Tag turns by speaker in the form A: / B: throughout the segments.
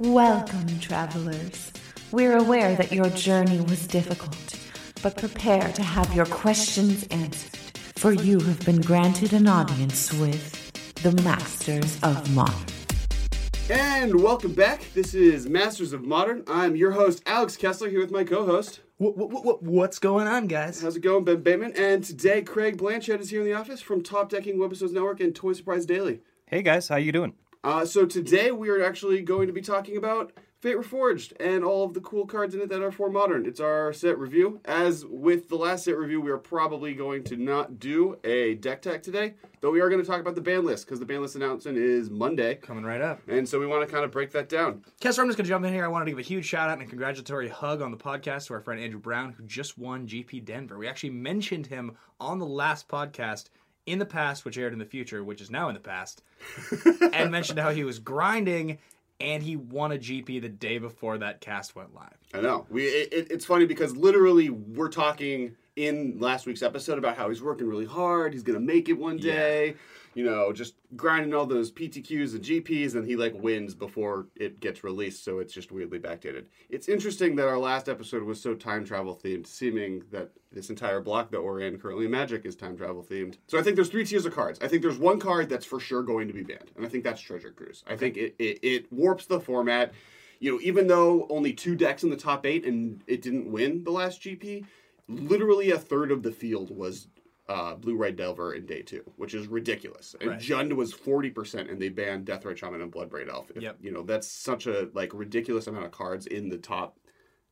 A: Welcome, travelers. We're aware that your journey was difficult, but prepare to have your questions answered, for you have been granted an audience with the Masters of Modern.
B: And welcome back. This is Masters of Modern. I'm your host, Alex Kessler, here with my co host.
C: What, what, what, what's going on, guys?
B: How's it going, Ben Bateman? And today, Craig Blanchette is here in the office from Top Decking Webisodes Network and Toy Surprise Daily.
D: Hey guys, how you doing?
B: Uh, so today we are actually going to be talking about Fate Reforged and all of the cool cards in it that are for Modern. It's our set review. As with the last set review, we are probably going to not do a deck tech today, though we are going to talk about the ban list because the ban list announcement is Monday.
C: Coming right up.
B: And so we want to kind of break that down.
C: Kessler, I'm just going to jump in here. I wanted to give a huge shout out and a congratulatory hug on the podcast to our friend Andrew Brown, who just won GP Denver. We actually mentioned him on the last podcast in the past, which aired in the future, which is now in the past, and mentioned how he was grinding and he won a GP the day before that cast went live.
B: I know. We it, it- it's funny because literally we're talking in last week's episode about how he's working really hard. He's gonna make it one day. You know, just grinding all those PTQs and GPs, and he like wins before it gets released. So it's just weirdly backdated. It's interesting that our last episode was so time travel themed, seeming that this entire block that we're in currently, Magic, is time travel themed. So I think there's three tiers of cards. I think there's one card that's for sure going to be banned, and I think that's Treasure Cruise. I think it, it, it warps the format. You know, even though only two decks in the top eight and it didn't win the last GP, literally a third of the field was uh, Blue Red Delver in day two, which is ridiculous. And
C: Right.
B: Jund was forty percent, and they banned Deathrite Shaman and Bloodbraid Elf. If-
C: Yep.
B: You know that's such a like ridiculous amount of cards in the top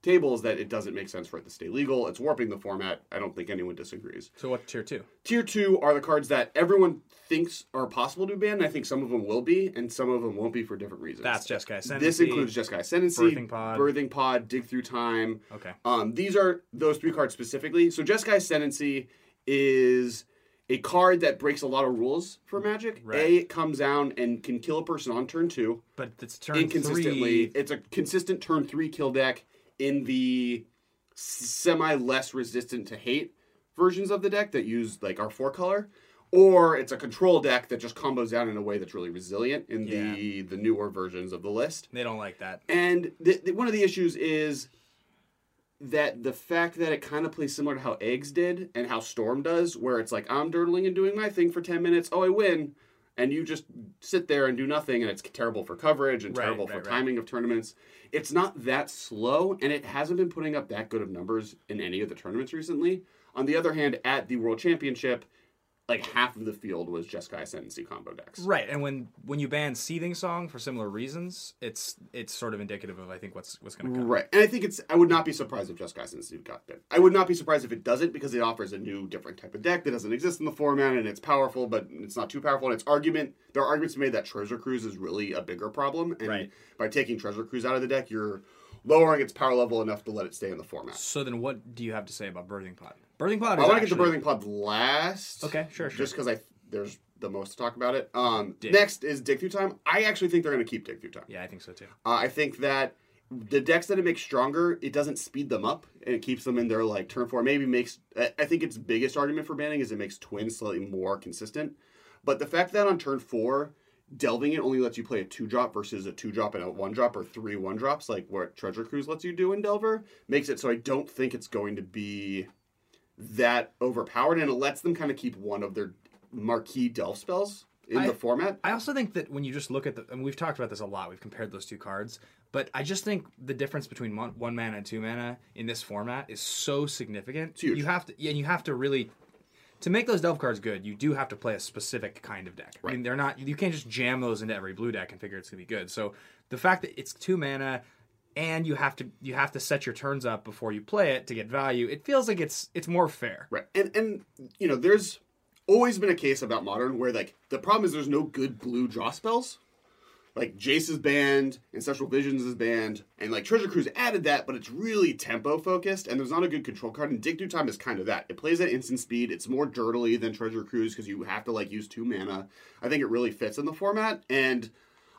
B: tables that it doesn't make sense for it to stay legal. It's warping the format. I don't think anyone disagrees.
C: So, what tier two?
B: Tier two are the cards that everyone thinks are possible to ban. I think some of them will be, and some of them won't be for different reasons.
C: That's Jeskai Ascendancy.
B: This includes Jeskai Ascendancy,
C: Birthing Pod.
B: Birthing Pod, Dig Through Time.
C: Okay.
B: Um, these are those three cards specifically. So Jeskai Ascendancy is a card that breaks a lot of rules for mm, Magic.
C: Right.
B: A, it comes down and can kill a person on turn two
C: But it's turn
B: inconsistently.
C: three.
B: It's a consistent turn three kill deck in the semi less resistant to hate versions of the deck that use like our four color. Or it's a control deck that just combos down in a way that's really resilient in the the newer versions of the list.
C: They don't like that.
B: And the, the, one of the issues is that the fact that it kind of plays similar to how Eggs did and how Storm does, where it's like I'm dirtling and doing my thing for ten minutes. Oh, I win, and you just sit there and do nothing, and it's terrible for coverage and
C: Right,
B: terrible
C: right,
B: for
C: right.
B: timing of tournaments. It's not that slow, and it hasn't been putting up that good of numbers in any of the tournaments recently. On the other hand, at the World Championship, like half of the field was Jeskai Ascendancy combo decks.
C: Right, and when when you ban Seething Song for similar reasons, it's it's sort of indicative of I think what's what's going to come.
B: Right. And I think it's I would not be surprised if Jeskai Ascendancy got bit. I would not be surprised if it doesn't because it offers a new different type of deck that doesn't exist in the format and it's powerful but it's not too powerful and its argument there are arguments made that Treasure Cruise is really a bigger problem and
C: Right.
B: by taking Treasure Cruise out of the deck you're lowering its power level enough to let it stay in the format.
C: So then, what do you have to say about Birthing Pod? Birthing Pod.
B: I want to get the Birthing Pod last.
C: Okay, sure, sure.
B: Just because I there's the most to talk about it. Um,
C: Dig.
B: next is Dig Through Time. I actually think they're going to keep Dig Through Time.
C: Yeah, I think so too.
B: Uh, I think that the decks that it makes stronger, it doesn't speed them up and it keeps them in their like turn four. Maybe makes I I think its biggest argument for banning is it makes twins slightly more consistent. But the fact that on turn four, delving it only lets you play a two drop versus a two drop and a one drop or three one drops like what Treasure Cruise lets you do in Delver makes it so I don't think it's going to be that overpowered and it lets them kind of keep one of their marquee delve spells in
C: I-
B: the format.
C: I also think that when you just look at the, and we've talked about this a lot, we've compared those two cards, but I just think the difference between one, one mana and two mana in this format is so significant.
B: huge.
C: You have to, yeah, and you have to really, to make those delve cards good, you do have to play a specific kind of deck. I mean, they're not, you can't just jam those into every blue deck and figure it's gonna be good. So the fact that it's two mana and you have to you have to set your turns up before you play it to get value. It feels like it's it's more fair.
B: Right. And and you know, there's always been a case about modern where like the problem is there's no good blue draw spells. Like Jace's banned, Ancestral Visions is banned, and like Treasure Cruise added that, but it's really tempo focused, and there's not a good control card. And Dig Through Time is kind of that. It plays at instant speed. It's more dirtily than Treasure Cruise because you have to like use two mana. I think it really fits in the format, and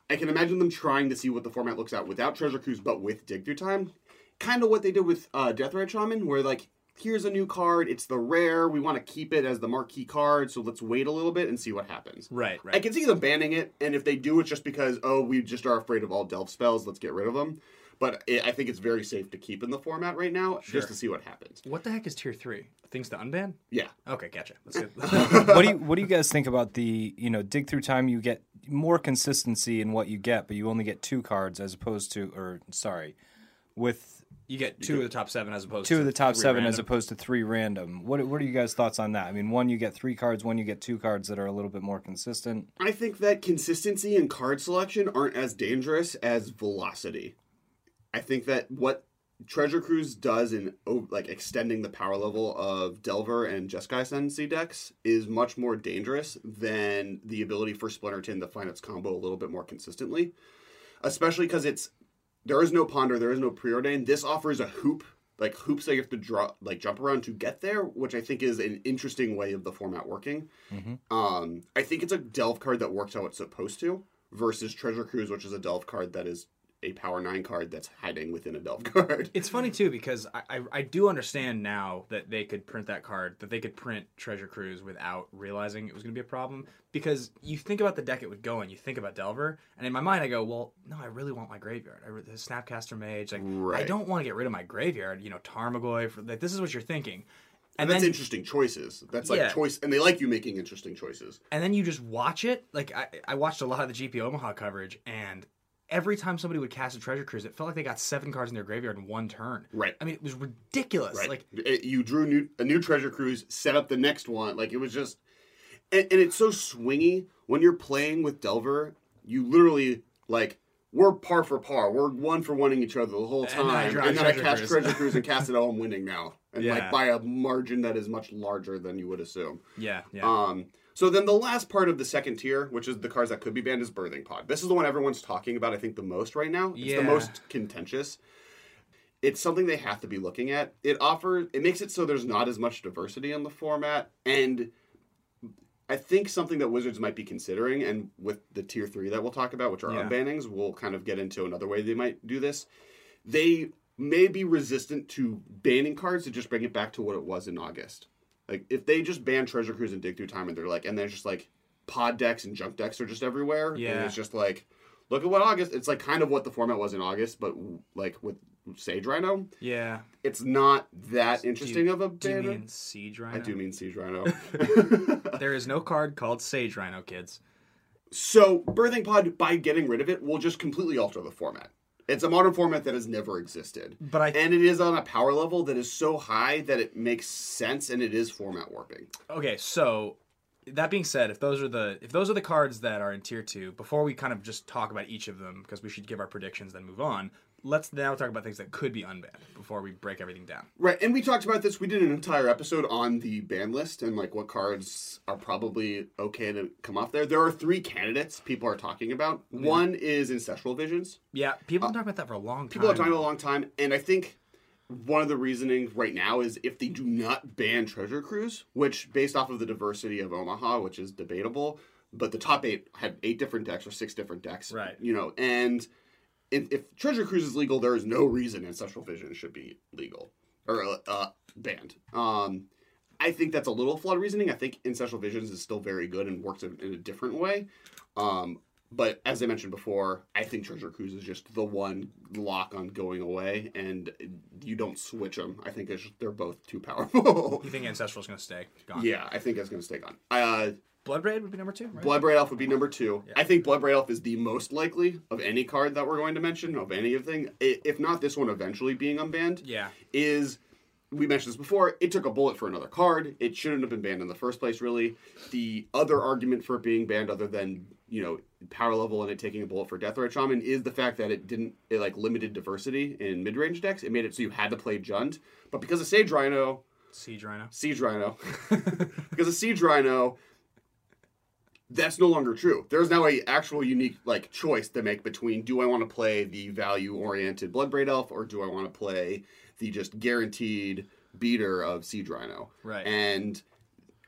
B: I can imagine them trying to see what the format looks at without Treasure Cruise, but with Dig Through Time. Kind of what they did with uh, Deathrite Shaman, where like here's a new card. It's the rare. We want to keep it as the marquee card, so let's wait a little bit and see what happens.
C: Right, right.
B: I can see them banning it, and if they do, it's just because oh, we just are afraid of all delve spells. Let's get rid of them. But it, I think it's very safe to keep in the format right now,
C: Sure.
B: just to see what happens.
C: What the heck is tier three? Things to unban?
B: Yeah,
C: Okay, gotcha. That's good.
D: what do you what do you guys think about the you know dig through time you get more consistency in what you get but you only get two cards as opposed to or sorry with
C: you get two of the top seven as opposed
D: two
C: to
D: of the top
C: three
D: seven as opposed to three random what what are you guys thoughts on that i mean one you get three cards one you get two cards that are a little bit more consistent
B: I think that consistency and card selection aren't as dangerous as velocity. I think that what Treasure Cruise does in oh, like extending the power level of Delver and Jeskai Ascendancy decks is much more dangerous than the ability for Splinter Twin to find its combo a little bit more consistently. Especially because it's there is no ponder, there is no preordain. This offers a hoop, like hoops that you have to draw, like jump around to get there, which I think is an interesting way of the format working. Um, I think it's a delve card that works how it's supposed to, versus Treasure Cruise, which is a delve card that is a power nine card that's hiding within a delve card.
C: It's funny too because I, I I do understand now that they could print that card that they could print Treasure Cruise without realizing it was going to be a problem because you think about the deck it would go in you think about Delver and in my mind I go well no I really want my graveyard I re- the Snapcaster Mage like I don't want to get rid of my graveyard you know Tarmogoyf for, like this is what you're thinking
B: And
C: and
B: that's
C: then
B: interesting choices. That's like
C: Yeah.
B: choice, and they like you making interesting choices.
C: and then you just watch it. Like I, I watched a lot of the GP Omaha coverage, and every time somebody would cast a treasure cruise, it felt like they got seven cards in their graveyard in one turn.
B: Right.
C: I mean, it was ridiculous.
B: Right.
C: Like
B: It- you drew new, a new treasure cruise, set up the next one. Like it was just, and, and it's so swingy when you're playing with Delver. You literally like we're par for par. We're one for oneing each other the whole
C: And then I
B: time, and then I cast
C: Cruise.
B: treasure cruise and cast it. all. I'm winning now, and
C: Yeah.
B: like by a margin that is much larger than you would assume.
C: yeah, yeah.
B: Um, so then the last part of the second tier, which is the cards that could be banned, is Birthing Pod. This is the one everyone's talking about, I think, the most right now. It's
C: Yeah.
B: the most contentious. It's something they have to be looking at. It offers it makes it so there's not as much diversity in the format. And I think something that Wizards might be considering, and with the tier three that we'll talk about, which are
C: Yeah.
B: unbannings, we'll kind of get into another way they might do this. They may be resistant to banning cards to just bring it back to what it was in August. Like if they just ban Treasure Cruise and Dig Through Time, and they're like, and there's just like pod decks and junk decks are just everywhere. and
C: Yeah.
B: it's just like, look at what August. It's like kind of what the format was in August, but like with Sage Rhino,
C: yeah.
B: it's not that interesting of a
C: Do you mean Siege Rhino?
B: I do mean Siege Rhino.
C: There is no card called Sage Rhino, kids.
B: So, Birthing Pod, by getting rid of it, will just completely alter the format. It's a modern format that has never existed.
C: But I
B: And it is on a power level that is so high that it makes sense and it is format warping.
C: okay. So that being said, if those are the if those are the cards that are in tier two, before we kind of just talk about each of them because we should give our predictions then move on. Let's now talk about things that could be unbanned before we break everything down.
B: Right, and we talked about this. We did an entire episode on the ban list and like what cards are probably okay to come off there. There are three candidates people are talking about. One is Ancestral Visions.
C: Yeah, people uh, have been talking about that for a long time.
B: People are talking about a long time, and I think one of the reasonings right now is if they do not ban Treasure Cruise, which based off of the diversity of Omaha, which is debatable, but the top eight had eight different decks or six different decks,
C: Right.
B: You know, and if, if Treasure Cruise is legal, there is no reason Ancestral Vision should be legal or uh, banned. Um, I think that's a little flawed reasoning. I think Ancestral Visions is still very good and works in, in a different way. Um, but as I mentioned before, I think Treasure Cruise is just the one lock on going away, and you don't switch them. I think they're both too powerful.
C: You think Ancestral's going to stay gone?
B: yeah, I think it's going to stay gone. Uh,
C: Bloodbraid would be number two, right?
B: Bloodbraid Elf would be number two. I think Bloodbraid Elf is the most likely of any card that we're going to mention, of any of thing. If not this one eventually being unbanned,
C: Yeah.
B: is we mentioned this before. It took a bullet for another card. It shouldn't have been banned in the first place. Really, the other argument for it being banned, other than you know power level and it taking a bullet for Deathrite Shaman, is the fact that it didn't it like limited diversity in mid range decks. It made it so you had to play Jund. But because of Sage Rhino,
C: Siege Rhino.
B: Siege Rhino, because of Siege Rhino. That's no longer true. There's now a actual unique like choice to make between do I want to play the value oriented Bloodbraid Elf or do I want to play the just guaranteed beater of Siege Rhino.
C: Right.
B: And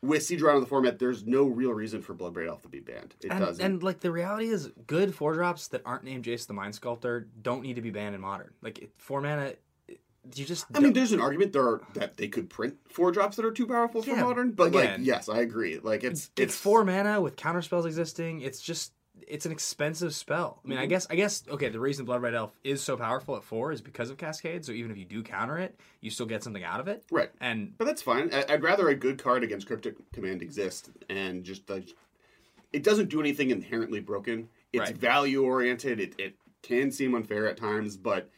B: with Siege Rhino in the format, there's no real reason for Bloodbraid Elf to be banned. It
C: And,
B: doesn't.
C: and like the reality is, good four drops that aren't named Jace the Mind Sculptor don't need to be banned in modern. Like it, four mana, you just.
B: I mean, there's an argument there are, that they could print four drops that are too powerful for modern, but
C: again,
B: like, yes, I agree. Like, it's
C: it's four mana with counter spells existing. It's just it's an expensive spell. I mean, I
B: Mm-hmm.
C: guess I guess okay. The reason Bloodbraid Elf is so powerful at four is because of Cascade. So even if you do counter it, you still get something out of it.
B: right.
C: And
B: But that's fine. I'd rather a good card against Cryptic Command exist and just like it doesn't do anything inherently broken. It's
C: Right.
B: value oriented. It, it can seem unfair at times, but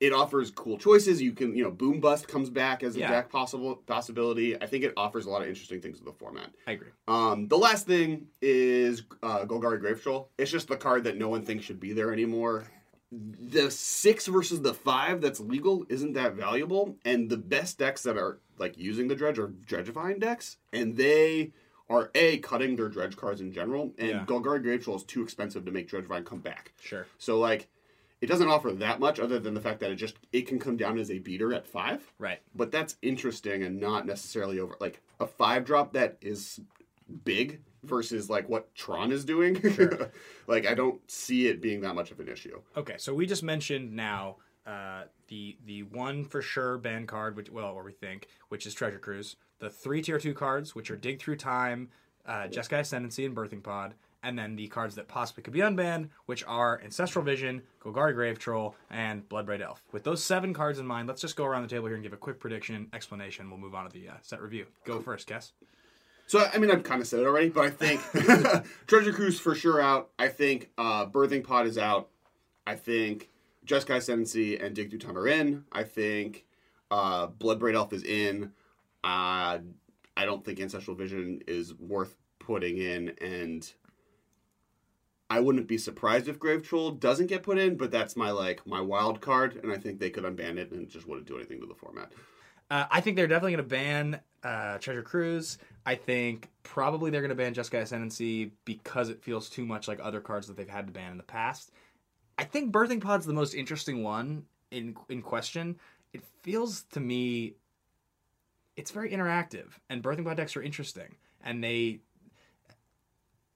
B: it offers cool choices. You can, you know, Boom Bust comes back as a
C: Yeah.
B: deck possible possibility. I think it offers a lot of interesting things to the format.
C: I agree.
B: Um, the last thing is uh, Golgari Grave Troll. It's just the card that no one thinks should be there anymore. The six versus the five that's legal isn't that valuable, and the best decks that are like using the dredge are dredgifying decks, and they are a cutting their dredge cards in general, and
C: Yeah.
B: Golgari Grave Troll is too expensive to make dredgifying come back.
C: Sure.
B: So like, it doesn't offer that much other than the fact that it just it can come down as a beater at five
C: Right.
B: but that's interesting and not necessarily over like a five drop that is big versus like what Tron is doing. like I don't see it being that much of an issue.
C: Okay, so we just mentioned now uh, the the one for sure ban card, which well, or we think, which is Treasure Cruise. The three tier two cards, which are Dig Through Time, uh, Jeskai Ascendancy, and Birthing Pod, and then the cards that possibly could be unbanned, which are Ancestral Vision, Golgari Grave Troll, and Bloodbraid Elf. With those seven cards in mind, let's just go around the table here and give a quick prediction, explanation. We'll move on to the uh, set review. Go first, Kess.
B: So I mean I've kind of said it already, but I think Treasure Cruise for sure out. I think uh, Birthing Pod is out. I think Jeskai Ascendancy and Dig Through Time are in. I think uh, Bloodbraid Elf is in. Uh, I don't think Ancestral Vision is worth putting in, and I wouldn't be surprised if Grave Troll doesn't get put in. But that's my like my wild card, and I think they could unban it and it just wouldn't do anything to the format.
C: Uh, I think they're definitely going to ban uh, Treasure Cruise. I think probably they're going to ban Jeskai Ascendancy because it feels too much like other cards that they've had to ban in the past. I think Birthing Pod's the most interesting one in in question. It feels to me it's very interactive, and Birthing Pod decks are interesting, and they.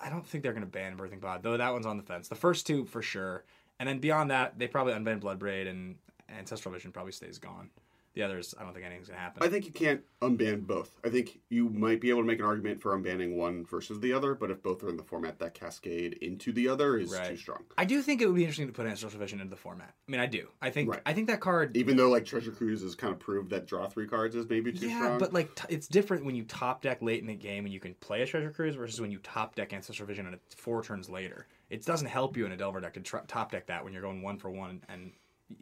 C: I don't think they're going to ban Birthing Pod, though that one's on the fence. The first two for sure, and then beyond that, they probably unban Bloodbraid, and Ancestral Vision probably stays gone. The others, I don't think anything's going to happen.
B: I think you can't unban both. I think you might be able to make an argument for unbanning one versus the other, but if both are in the format, that cascade into the other is
C: Right.
B: too strong.
C: I do think it would be interesting to put Ancestral Vision into the format. I mean, I do. I think
B: Right.
C: I think that card.
B: Even though like Treasure Cruise has kind of proved that draw three cards is maybe too
C: yeah,
B: strong.
C: Yeah, but like t- it's different when you top deck late in the game and you can play a Treasure Cruise versus when you top deck Ancestral Vision and it's four turns later. It doesn't help you in a Delver deck to tr- top deck that when you're going one for one and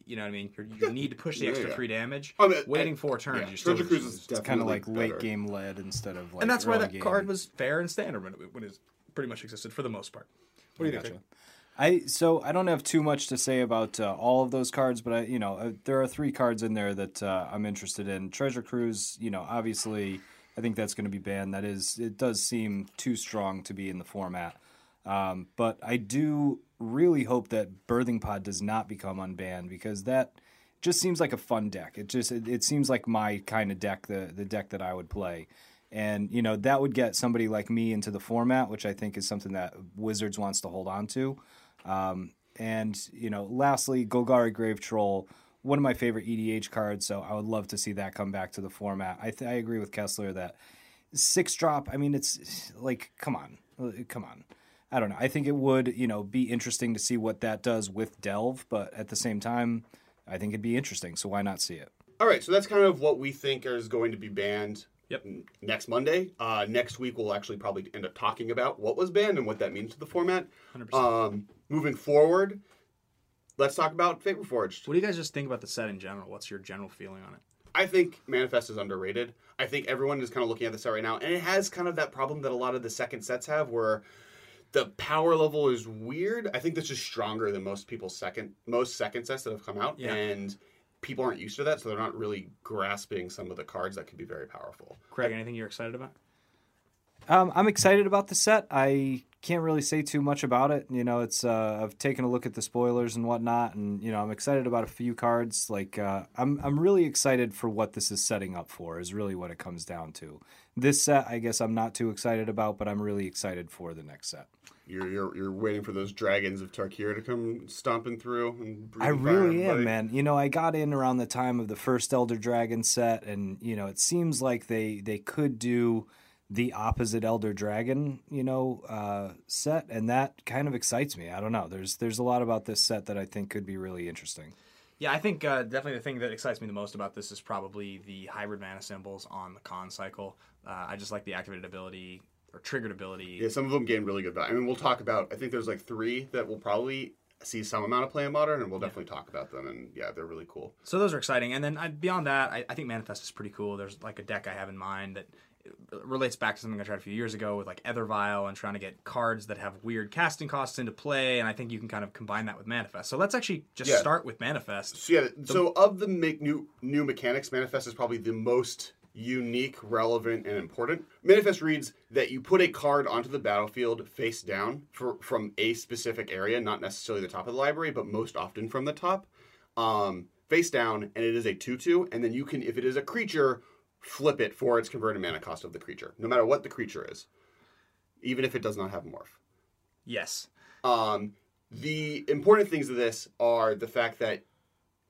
C: you know what I mean. You're, you need to push the
B: Yeah,
C: extra
B: yeah.
C: three damage.
B: I mean,
C: Waiting
B: I-
C: four turns,
B: yeah,
C: you're still
B: Treasure Cruise is
D: It's kind of
B: definitely
D: like late game led instead of like.
C: and that's why
D: early
C: that
D: game.
C: card was fair and standard when it, when it pretty much existed for the most part. What do you think?
D: I so I don't have too much to say about uh, all of those cards, but I you know uh, there are three cards in there that uh, I'm interested in. Treasure Cruise, you know, obviously I think that's going to be banned. That is, it does seem too strong to be in the format. Um, but I do really hope that Birthing Pod does not become unbanned because that just seems like a fun deck. It just it, it seems like my kind of deck, the the deck that I would play. And you know that would get somebody like me into the format, which I think is something that Wizards wants to hold on to. Um, and you know, lastly, Golgari Grave Troll, one of my favorite EDH cards. So I would love to see that come back to the format. I th- I agree with Kessler that six drop. I mean, it's like come on, Uh, come on. I don't know. I think it would you know be interesting to see what that does with Delve, but at the same time, I think it'd be interesting. So why not see it?
B: All right, so that's kind of what we think is going to be banned.
C: Yep.
B: Next Monday. Uh, next week we'll actually probably end up talking about what was banned and what that means to the format.
C: 100%.
B: Um, moving forward, let's talk about Fate Reforged.
C: What do you guys just think about the set in general? What's your general feeling on it?
B: I think Manifest is underrated. I think everyone is kind of looking at the set right now, and it has kind of that problem that a lot of the second sets have, where the power level is weird. I think this is stronger than most people's second most second sets that have come out,
C: Yeah.
B: and people aren't used to that, so they're not really grasping some of the cards that could be very powerful.
C: Craig, anything you're excited about?
D: Um, I'm excited about the set. I can't really say too much about it. You know, it's uh, I've taken a look at the spoilers and whatnot, and you know, I'm excited about a few cards. Like, uh, I'm I'm really excited for what this is setting up for. Is really what it comes down to. This set, I guess, I'm not too excited about, but I'm really excited for the next set.
B: You're, you're you're waiting for those dragons of Tarkir to come stomping through. And
D: I
B: breathing fire on
D: really am, man. You know, I got in around the time of the first Elder Dragon set, and you know, it seems like they they could do the opposite Elder Dragon, you know, uh, set, and that kind of excites me. I don't know. There's there's a lot about this set that I think could be really interesting.
C: Yeah, I think uh, definitely the thing that excites me the most about this is probably the hybrid mana symbols on the Khan cycle. Uh, I just like the activated ability or triggered ability.
B: Yeah, some of them gain really good value. I mean, we'll talk about. I think there's like three that will probably see some amount of play in modern, and we'll definitely talk about them. And yeah, they're really cool.
C: So those are exciting. And then I, beyond that, I, I think Manifest is pretty cool. There's like a deck I have in mind that relates back to something I tried a few years ago with like Aether Vial and trying to get cards that have weird casting costs into play. And I think you can kind of combine that with Manifest. So let's actually just
B: Yeah.
C: start with Manifest.
B: So yeah, so of the make new new mechanics, Manifest is probably the most unique, relevant, and important. Manifest reads that you put a card onto the battlefield face down for, from a specific area, not necessarily the top of the library, but most often from the top, um, face down, and it is a two-two. And then you can, if it is a creature, flip it for its converted mana cost of the creature, no matter what the creature is, even if it does not have morph.
C: Yes.
B: Um, the important things of this are the fact that,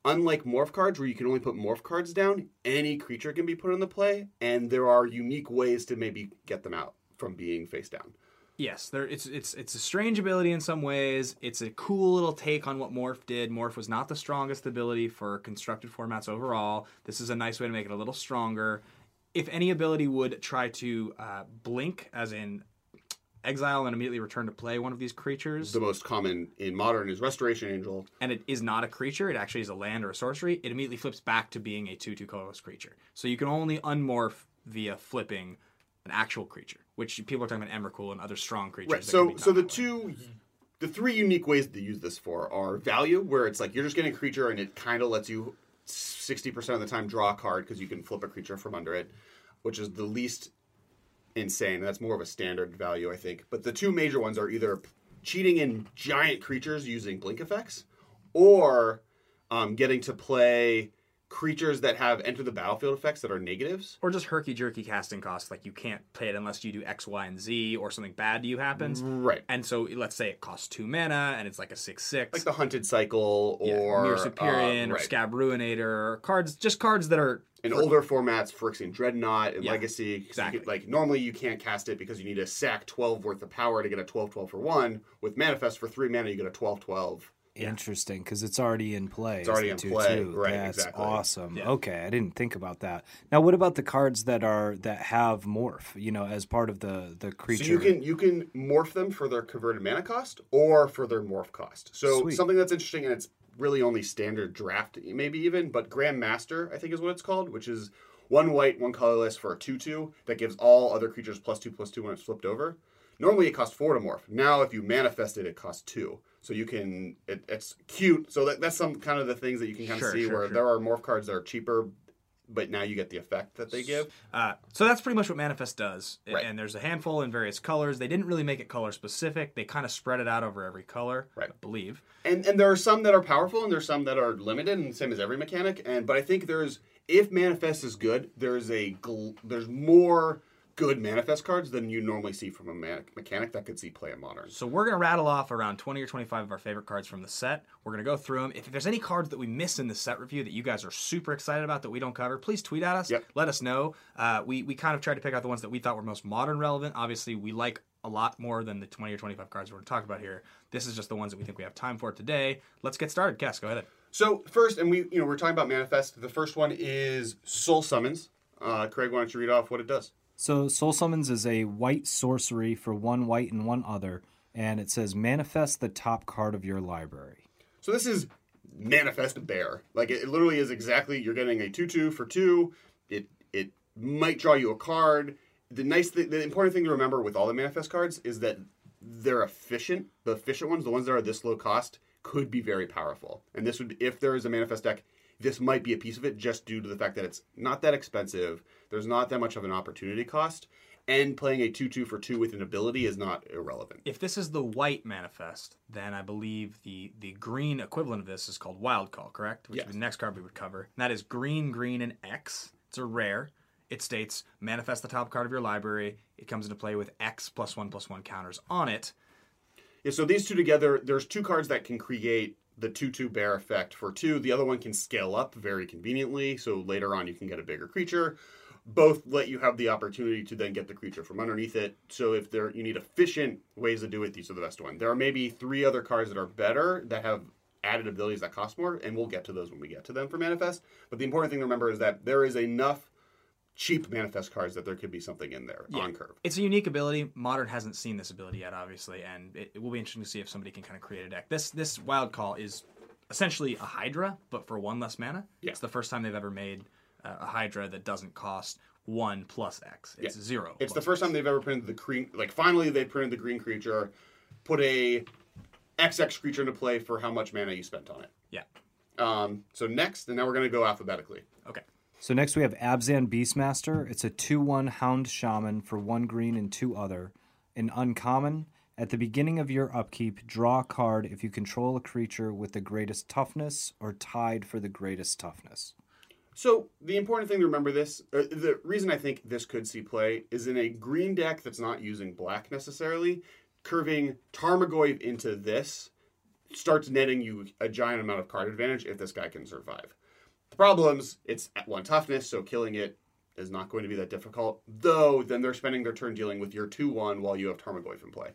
B: unlike morph cards, where you can only put morph cards down, any creature can be put in the play, and there are unique ways to maybe get them out from being face down.
C: Yes, there it's it's it's a strange ability in some ways. It's a cool little take on what Morph did. Morph was not the strongest ability for constructed formats overall. This is a nice way to make it a little stronger. If any ability would try to uh, blink, as in exile and immediately return to play one of these creatures,
B: The most common in modern is Restoration Angel.
C: and it is not a creature, it actually is a land or a sorcery, it immediately flips back to being a 2 2 colorless creature. So you can only unmorph via flipping an actual creature, which people are talking about Emrakul and other strong creatures.
B: Right. So, so the
C: done that way.
B: two, the three unique ways to use this for are value, where it's like you're just getting a creature and it kind of lets you sixty percent of the time draw a card because you can flip a creature from under it, which is the least insane. That's more of a standard value, I think. But the two major ones are either cheating in giant creatures using blink effects, or um, getting to play creatures that have enter the battlefield effects that are negatives.
C: or just herky jerky casting costs like you can't play it unless you do x y and z or something bad to you happens
B: Right.
C: and so let's say it costs two mana and it's like a six six
B: Like the Hunted Cycle or
C: Myr Superion
B: um,
C: or. Skaab Ruinator or cards just cards that are
B: in older formats, Phyrexian Dreadnought and
C: Yeah,
B: Legacy.
C: exactly.
B: could- like normally you can't cast it because you need a sack 12 worth of power to get a 12-12 for one. With Manifest for three mana, you get a 12-12.
D: Interesting, because it's already in play.
B: It's already in play,
D: 2-2.
B: right,
D: That's
B: exactly.
D: awesome.
C: Yeah.
D: Okay, I didn't think about that. Now, what about the cards that are that have morph? You know, as part of the the creature.
B: So you can you can morph them for their converted mana cost or for their morph cost. So
D: Sweet.
B: something that's interesting and it's really only standard draft, maybe even, but Grandmaster, I think is what it's called, which is one white, one colorless for a 2-2 that gives all other creatures plus two plus two when it's flipped over. Normally it costs four to morph. Now if you manifest it, it costs two. So you can it, it's cute. So that, that's some kind of the things that you can kind
C: Sure,
B: of see
C: sure,
B: where
C: sure.
B: there are morph cards that are cheaper, but now you get the effect that they give.
C: Uh, so that's pretty much what Manifest does.
B: Right.
C: And there's a handful in various colors. They didn't really make it color specific. They kind of spread it out over every color,
B: Right.
C: I believe.
B: and and there are some that are powerful and there's some that are limited and same as every mechanic and but i think there's if manifest is good there's a gl- there's more good manifest cards than you normally see from a mechanic that could see play in modern
C: So we're going to rattle off around 20 or 25 of our favorite cards from the set. We're going to go through them. If there's any cards that we miss in the set review that you guys are super excited about that we don't cover, please tweet at us.
B: Yep.
C: Let us know. Uh, we, we kind of tried to pick out the ones that we thought were most modern relevant. Obviously, we like a lot more than the 20 or 25 cards we're going to talk about here. This is just the ones that we think we have time for today. Let's get started. Cass, go ahead.
B: so first and we you know we're talking about manifest the first one is soul summons uh, craig why don't you read off what it does
D: So Soul Summons is a white sorcery for one white and one other, and it says manifest the top card of your library.
B: So this is manifest a bear. Like it, it literally is exactly you're getting a two two for two. It it might draw you a card. The nice thing, the important thing to remember with all the manifest cards is that they're efficient. The efficient ones, the ones that are this low cost, could be very powerful. And this would, if there is a manifest deck, this might be a piece of it just due to the fact that it's not that expensive. There's not that much of an opportunity cost, and playing a 2 2 for 2 with an ability is not irrelevant.
C: If this is the white manifest, then I believe the the green equivalent of this is called Wild Call, correct? Which
B: Yes.
C: is the next card we would cover. And that is green, green, and X. It's a rare. It states manifest the top card of your library. It comes into play with X plus one plus one counters on it.
B: Yeah, so these two together, there's two cards that can create the 2 2 bear effect for two. The other one can scale up very conveniently, so later on you can get a bigger creature. Both let you have the opportunity to then get the creature from underneath it. So if there you need efficient ways to do it, these are the best one. There are maybe three other cards that are better that have added abilities that cost more, and we'll get to those when we get to them for manifest. But the important thing to remember is that there is enough cheap manifest cards that there could be something in there on curve.
C: It's a unique ability. Modern hasn't seen this ability yet, obviously, and it, it will be interesting to see if somebody can kind of create a deck. This this Wild Call is essentially a Hydra, but for one less mana.
B: Yeah.
C: It's the first time they've ever made a Hydra that doesn't cost one plus X. It's
B: Yeah.
C: zero.
B: It's the
C: plus
B: first time they've ever printed the green. Like finally, they printed the green creature, put a XX creature into play for how much mana you spent on it.
C: Yeah.
B: Um, so next, and now we're going to go alphabetically.
C: Okay.
D: So next we have Abzan Beastmaster. It's a 2 1 Hound Shaman for 1 green and 2 other. An uncommon. At the beginning of your upkeep, draw a card if you control a creature with the greatest toughness or tied for the greatest toughness.
B: So the important thing to remember this, uh, the reason I think this could see play is in a green deck that's not using black necessarily. Curving Tarmogoyf into this starts netting you a giant amount of card advantage if this guy can survive. The problems, it's at one toughness, so killing it is not going to be that difficult. Though then they're spending their turn dealing with your two one while you have Tarmogoyf in play.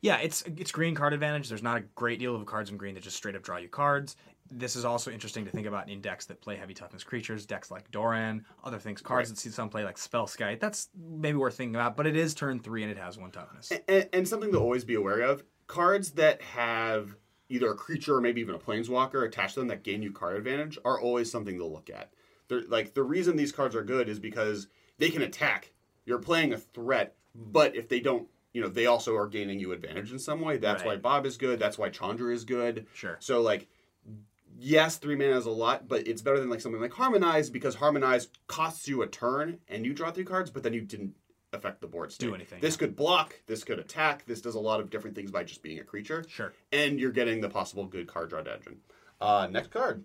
C: Yeah, it's it's green card advantage. There's not a great deal of cards in green that just straight up draw you cards. This is also interesting to think about in decks that play heavy toughness creatures, decks like Doran, other things, cards that see some play like Spellskite. That's maybe worth thinking about, but it is turn three and it has one toughness.
B: and, and something to always be aware of cards that have either a creature or maybe even a planeswalker attached to them that gain you card advantage are always something to look at. They're, like the reason these cards are good is because they can attack. You're playing a threat but if they don't you know they also are gaining you advantage in some way. That's why bob is good. That's why chandra is good.
C: Sure.
B: so like yes three mana is a lot but it's better than like something like harmonize because harmonize costs you a turn and you draw three cards but then you didn't affect the board state.
C: Do anything,
B: this
C: yeah.
B: could block this could attack this does a lot of different things by just being a creature
C: Sure.
B: and you're getting the possible good card draw engine uh next card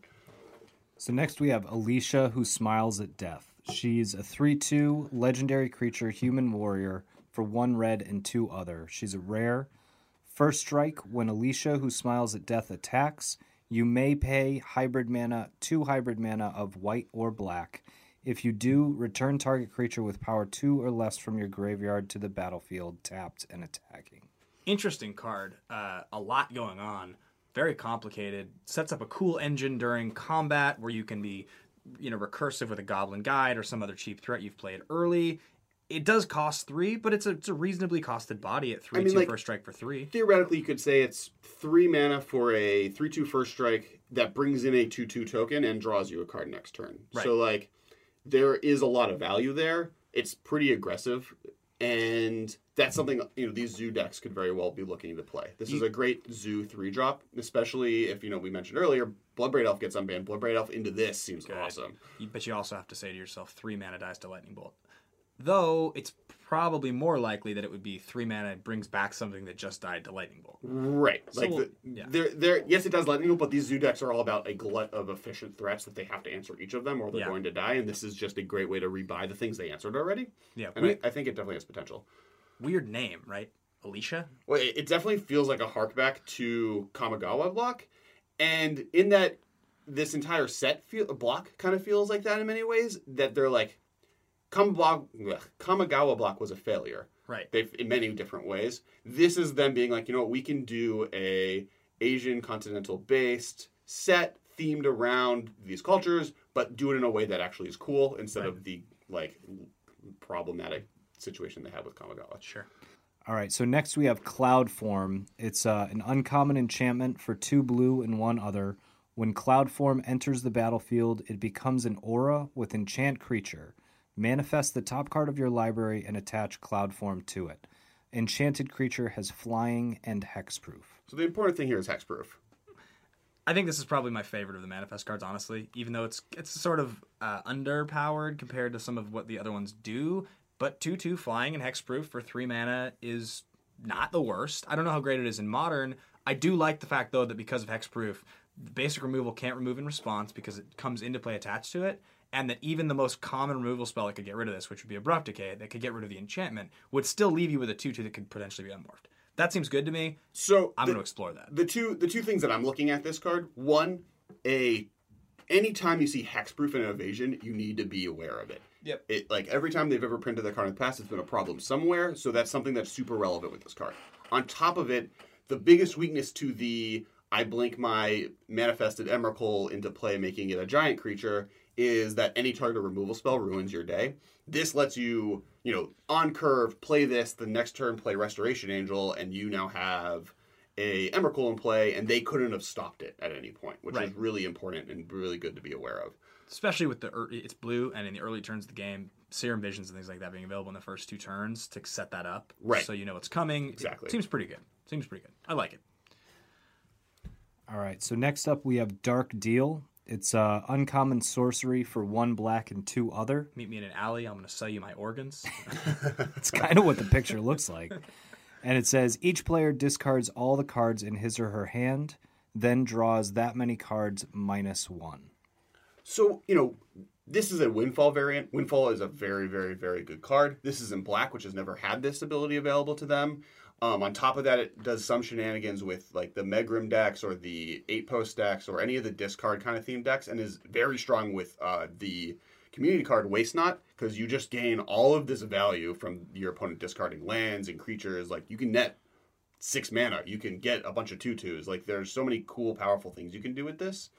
D: So next we have Alesha, who smiles at death. She's a 3 2 legendary creature, human warrior, for one red and two other. She's a rare. First strike, when Alesha, who smiles at death, attacks, you may pay hybrid mana, two hybrid mana of white or black. If you do, return target creature with power two or less from your graveyard to the battlefield, tapped and attacking.
C: interesting card. Uh, a lot going on. Very complicated. Sets up a cool engine during combat where you can be, you know, recursive with a Goblin Guide or some other cheap threat you've played early. It does cost three, but it's a, it's a reasonably costed body at three
B: I mean,
C: two
B: like-
C: first strike for three.
B: theoretically you could say it's three mana for a three two first strike that brings in a 2-2 token and draws you a card next turn
C: Right.
B: so like there is a lot of value there it's pretty aggressive and that's something you know these zoo decks could very well be looking to play this is a great zoo three drop especially if you know we mentioned earlier bloodbraid elf gets unbanned bloodbraid elf into this seems awesome
C: But you also have to say to yourself, three mana dies to lightning bolt. Though it's probably more likely that it would be three mana brings back something that just died to lightning bolt.
B: Right.
C: So
B: like
C: we'll-
B: the,
C: yeah.
B: they're, they're, yes, it does lightning, bolt, but these zoo decks are all about a glut of efficient threats that they have to answer each of them, or they're
C: Yeah.
B: going to die. And this is just a great way to rebuy the things they answered already.
C: Yeah,
B: And
C: we-
B: I, I think it definitely has potential.
C: weird name, right? Alesha.
B: Well, it, it definitely feels like a harkback to Kamigawa block, and in that this entire set feel, block kind of feels like that in many ways. That they're like, Kamigawa, Kamigawa block was a failure.
C: Right.
B: they've in many different ways. This is them being like, you know what, we can do a Asian continental based set themed around these cultures, but do it in a way that actually is cool instead of the like problematic situation they had with Kamigawa.
C: Sure.
D: All right, so next we have Cloud Form. It's uh, an uncommon enchantment for two blue and one other. When Cloud Form enters the battlefield, it becomes an aura with enchant creature. Manifest the top card of your library and attach Cloud Form to it. Enchanted creature has flying and hexproof.
B: So the important thing here is hexproof.
C: I think this is probably my favorite of the manifest cards, honestly. Even though it's it's sort of uh, underpowered compared to some of what the other ones do, But 2 2 flying and hexproof for 3 mana is not the worst. I don't know how great it is in modern. I do like the fact, though, that because of hexproof, the basic removal can't remove in response because it comes into play attached to it. And that even the most common removal spell that could get rid of this, which would be Abrupt Decay, that could get rid of the enchantment, would still leave you with a 2 2 that could potentially be unmorphed. That seems good to me.
B: So
C: I'm
B: the-
C: going to explore that.
B: the two the two things that I'm looking at this card. One, a anytime you see hexproof and evasion, you need to be aware of it.
C: Yep.
B: It like every time they've ever printed the card in the past, it's been a problem somewhere. So that's something that's super relevant with this card. On top of it, the biggest weakness to the I blink my manifested Emrakul into play, making it a giant creature, is that any target removal spell ruins your day. This lets you, you know, on curve, play this, the next turn play Restoration Angel, and you now have a Emrakul in play, and they couldn't have stopped it at any point, which is really important and really good to be aware of.
C: especially with the it's blue and in the early turns of the game serum visions and things like that being available in the first two turns to set that up
B: Right.
C: so you know what's coming
B: Exactly.
C: it seems pretty good seems pretty good i like it
D: All right. So next up we have Dark Deal. It's uh, uncommon sorcery for one black and two other.
C: meet me in an alley i'm going to sell you my organs
D: It's kind of what the picture looks like. And it says each player discards all the cards in his or her hand, then draws that many cards minus one.
B: So, you know, this is a Windfall variant. Windfall is a very, very, very good card. This is in black, which has never had this ability available to them. Um, on top of that, it does some shenanigans with like the Megrim decks or the eight post decks or any of the discard kind of theme decks, and is very strong with uh, the community card Waste Not because you just gain all of this value from your opponent discarding lands and creatures. Like you can net six mana, you can get a bunch of tutus. Like there's so many cool, powerful things you can do with this.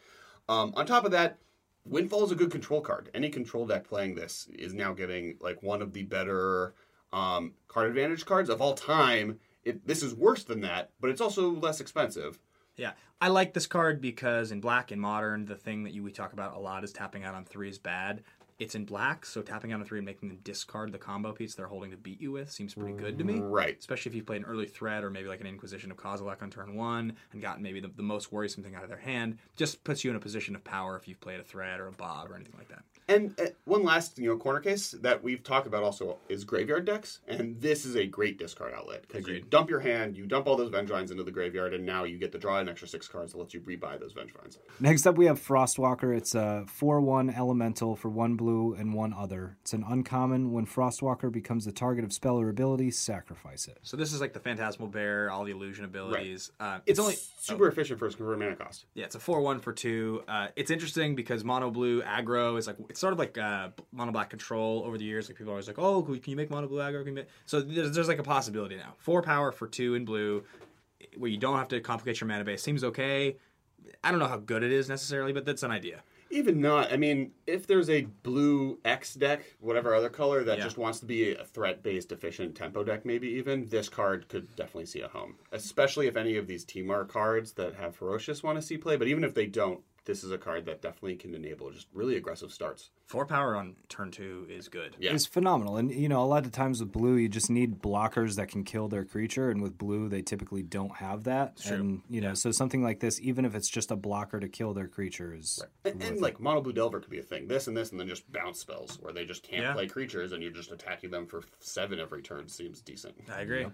B: Um, on top of that, Windfall is a good control card. Any control deck playing this is now getting like one of the better um, card advantage cards of all time. It, this is worse than that, but it's also less expensive.
C: yeah i like this card because in black and modern the thing that you we talk about a lot is tapping out on three is bad it's in black so tapping out a three and making them discard the combo piece they're holding to beat you with seems pretty good to me
B: Right.
C: especially if you've played an early threat or maybe like an Inquisition of Kozilek on turn one and gotten maybe the, the most worrisome thing out of their hand, just puts you in a position of power if you've played a threat or a Bob or anything like that.
B: And uh, one last, you know, corner case that we've talked about also is graveyard decks, and this is a great discard outlet because you dump your hand, you dump all those Vengevines into the graveyard, and now you get to draw an extra six cards that lets you rebuy those Vengevines.
D: Next up, we have Frostwalker. It's a 4 1 elemental for one blue and one other. It's an uncommon. When Frostwalker becomes the target of spell or ability, sacrifice it.
C: So this is like the Phantasmal Bear, all the illusion abilities. Uh,
B: It's,
C: it's only
B: super efficient for its convert mana cost.
C: Yeah, it's a four-one for two. Uh, it's interesting because mono blue aggro is like it's sort of like uh, mono black control over the years. Like people are always like, oh, can you make mono blue aggro? Can you make... So there's, there's like a possibility now. Four power for two in blue, where you don't have to complicate your mana base. Seems okay. I don't know how good it is necessarily, but that's an idea.
B: Even not, I mean, if there's a blue X deck, whatever other color that
C: Yeah.
B: just wants to be a threat-based efficient tempo deck, maybe even this card could definitely see a home. Especially if any of these Temur cards that have ferocious want to see play, but even if they don't, this is a card that definitely can enable just really aggressive starts.
C: Four power on turn two is good.
B: Yeah.
D: It's phenomenal. And, you know, a lot of times with blue, you just need blockers that can kill their creature. And with blue, they typically don't have that.
C: true.
D: And, you know, so something like this, even if it's just a blocker to kill their creature, is.
B: And, and like mono blue delver could be a thing. This and this, and then just bounce spells where they just can't
C: Yeah.
B: play creatures, and you're just attacking them for seven every turn. Seems decent.
C: I agree.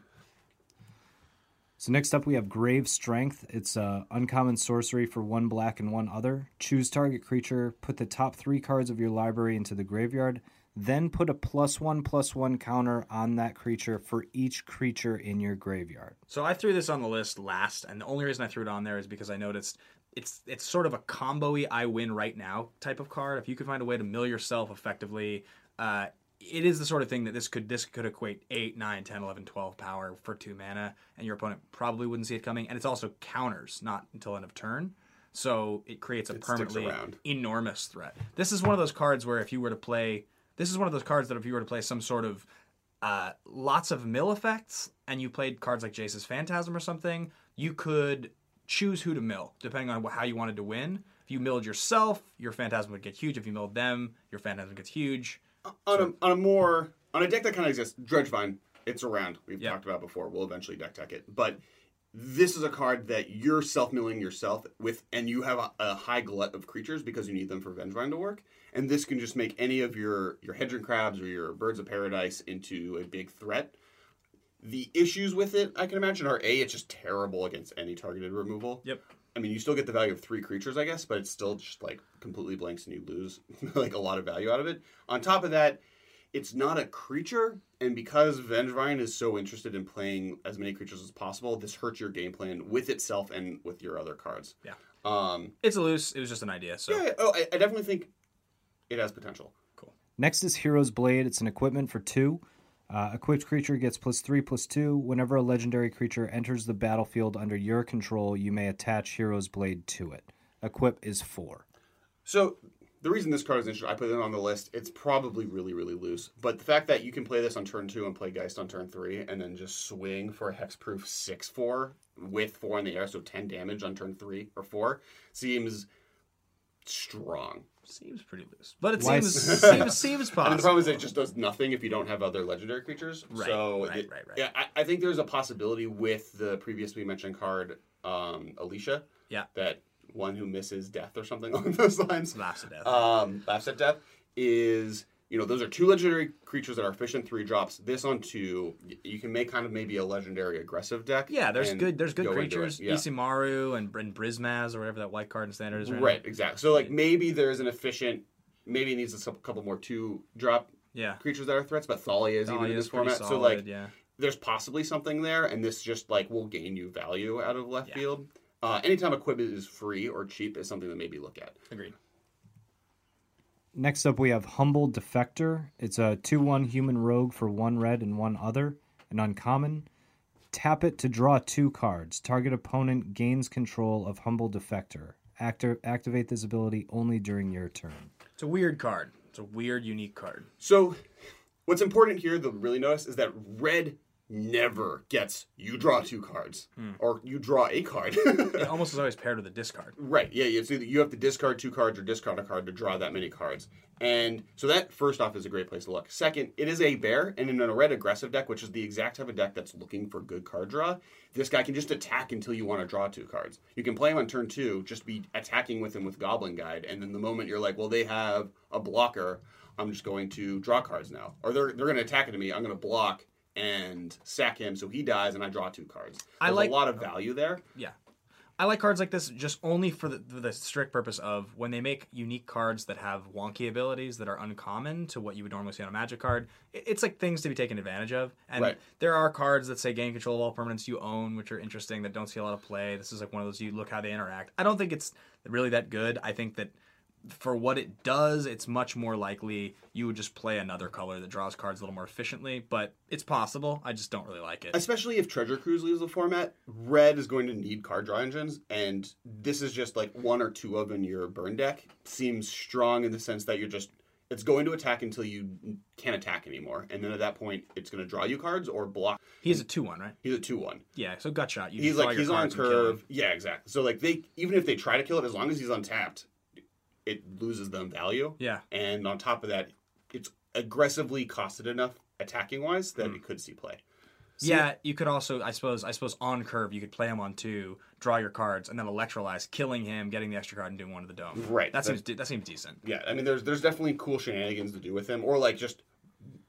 D: So next up, we have Grave Strength. It's a uncommon sorcery for one black and one other. Choose target creature, put the top three cards of your library into the graveyard, then put a plus one plus one counter on that creature for each creature in your graveyard.
C: So I threw this on the list last, and the only reason I threw it on there is because I noticed it's it's sort of a combo-y I win right now type of card. If you could find a way to mill yourself effectively, uh, it is the sort of thing that this could this could equate 8, 9, 10, 11, 12 power for 2 mana, and your opponent probably wouldn't see it coming. And it's also counters, not until end of turn. So it creates a
B: sticks
C: permanently enormous threat. This is one of those cards where if you were to play, this is one of those cards that if you were to play some sort of uh, lots of mill effects, and you played cards like Jace's Phantasm or something, you could choose who to mill depending on how you wanted to win. If you milled yourself, your Phantasm would get huge. If you milled them, your Phantasm gets huge.
B: On a on a more on a deck that kind of exists, Dredgevine, it's around. We've
C: Yeah.
B: talked about before. We'll eventually deck tech it, but this is a card that you're self milling yourself with, and you have a, a high glut of creatures because you need them for Vengevine to work. And this can just make any of your your Hedron crabs or your birds of paradise into a big threat. The issues with it, I can imagine, are a it's just terrible against any targeted removal.
C: Yep.
B: I mean, you still get the value of three creatures, I guess, but it's still just like completely blanks and you lose like a lot of value out of it. On top of that, it's not a creature, and because Vengevine is so interested in playing as many creatures as possible, this hurts your game plan with itself and with your other cards.
C: Yeah.
B: Um,
C: It's a loose. It was just an idea. So
B: yeah, yeah, oh, I, I definitely think it has potential. Cool.
D: Next is Hero's Blade. It's an equipment for two. Uh, equipped creature gets plus three plus two. Whenever a legendary creature enters the battlefield under your control, you may attach Hero's Blade to it. Equip is four.
B: So the reason this card is interesting, I put it on the list. It's probably really, really loose, but the fact that you can play this on turn two and play Geist on turn three, and then just swing for a hexproof six four with four in the air, so ten damage on turn three or four, seems strong.
C: Seems pretty loose, but it
D: Why
C: seems
D: s-
C: seems seems
B: And the problem is it just does nothing if you don't have other legendary creatures.
C: Right,
B: so
C: right,
B: it-
C: right, right.
B: Yeah, I, I think there's a possibility with the previously mentioned card, um, Alesha.
C: Yeah.
B: That one who misses death or something along those lines.
C: Laughs to death.
B: um, laughs at death is you know those are two legendary creatures that are efficient three drops. This on two, you can make kind of maybe a legendary aggressive deck.
C: yeah, there's good there's good
B: go
C: creatures.
B: Yeah.
C: Isamaru and, and Brimaz or whatever that white card in standard is.
B: Right, exactly. So like maybe there's an efficient, maybe it needs a couple more two drop
C: Yeah.
B: creatures that are threats, but Thalia is even in this format. so like
C: yeah.
B: there's possibly something there, and this just like will gain you value out of left
C: Yeah.
B: field. Uh, anytime equipment is free or cheap is something to maybe look at.
C: Agreed.
D: Next up, we have Humble Defector. It's a 2 1 human rogue for one red and one other, an uncommon. Tap it to draw two cards. Target opponent gains control of Humble Defector. Actor, activate this ability only during your turn.
C: It's a weird card. It's a weird, unique card.
B: So, what's important here to really notice is that red never gets you draw two cards hmm. or you draw a card.
C: It almost is always paired with a discard.
B: right? Yeah, yeah. It's either you have to discard two cards or discard a card to draw that many cards, and so that first off is a great place to look. Second, it is a bear, and in a red aggressive deck, which is the exact type of deck that's looking for good card draw, this guy can just attack until you want to draw two cards. You can play him on turn two, just be attacking with him with Goblin Guide, and then the moment you're like, well, they have a blocker, I'm just going to draw cards now, or they're they're going to attack into me, I'm going to block and sack him so he dies and I draw two cards.
C: I like-
B: a lot of value there.
C: Yeah. I like cards like this just only for the, the strict purpose of when they make unique cards that have wonky abilities that are uncommon to what you would normally see on a magic card. It's like things to be taken advantage of. And
B: Right.
C: there are cards that say gain control of all permanents you own, which are interesting that don't see a lot of play. This is like one of those you look how they interact. I don't think it's really that good. I think that for what it does, it's much more likely you would just play another color that draws cards a little more efficiently. But it's possible. I just don't really like it.
B: especially if Treasure Cruise leaves the format, red is going to need card draw engines, and this is just like one or two of in your burn deck. Seems strong in the sense that you're just it's going to attack until you can't attack anymore, and then at that point, it's going to draw you cards or block.
C: He's a two one, right?
B: He's a two one.
C: Yeah. So gut shot. You
B: He's like he's on curve. Yeah, exactly. So like they even if they try to kill it, as long as he's untapped, it loses them value.
C: Yeah.
B: And on top of that, it's aggressively costed enough attacking wise that hmm. it could see play.
C: yeah, you could also, I suppose, I suppose on curve, you could play him on two, draw your cards, and then electrolyze, killing him, getting the extra card, and doing one to the dome.
B: Right,
C: That
B: that-
C: seems that seems decent.
B: Yeah, I mean, there's there's definitely cool shenanigans to do with him, or like just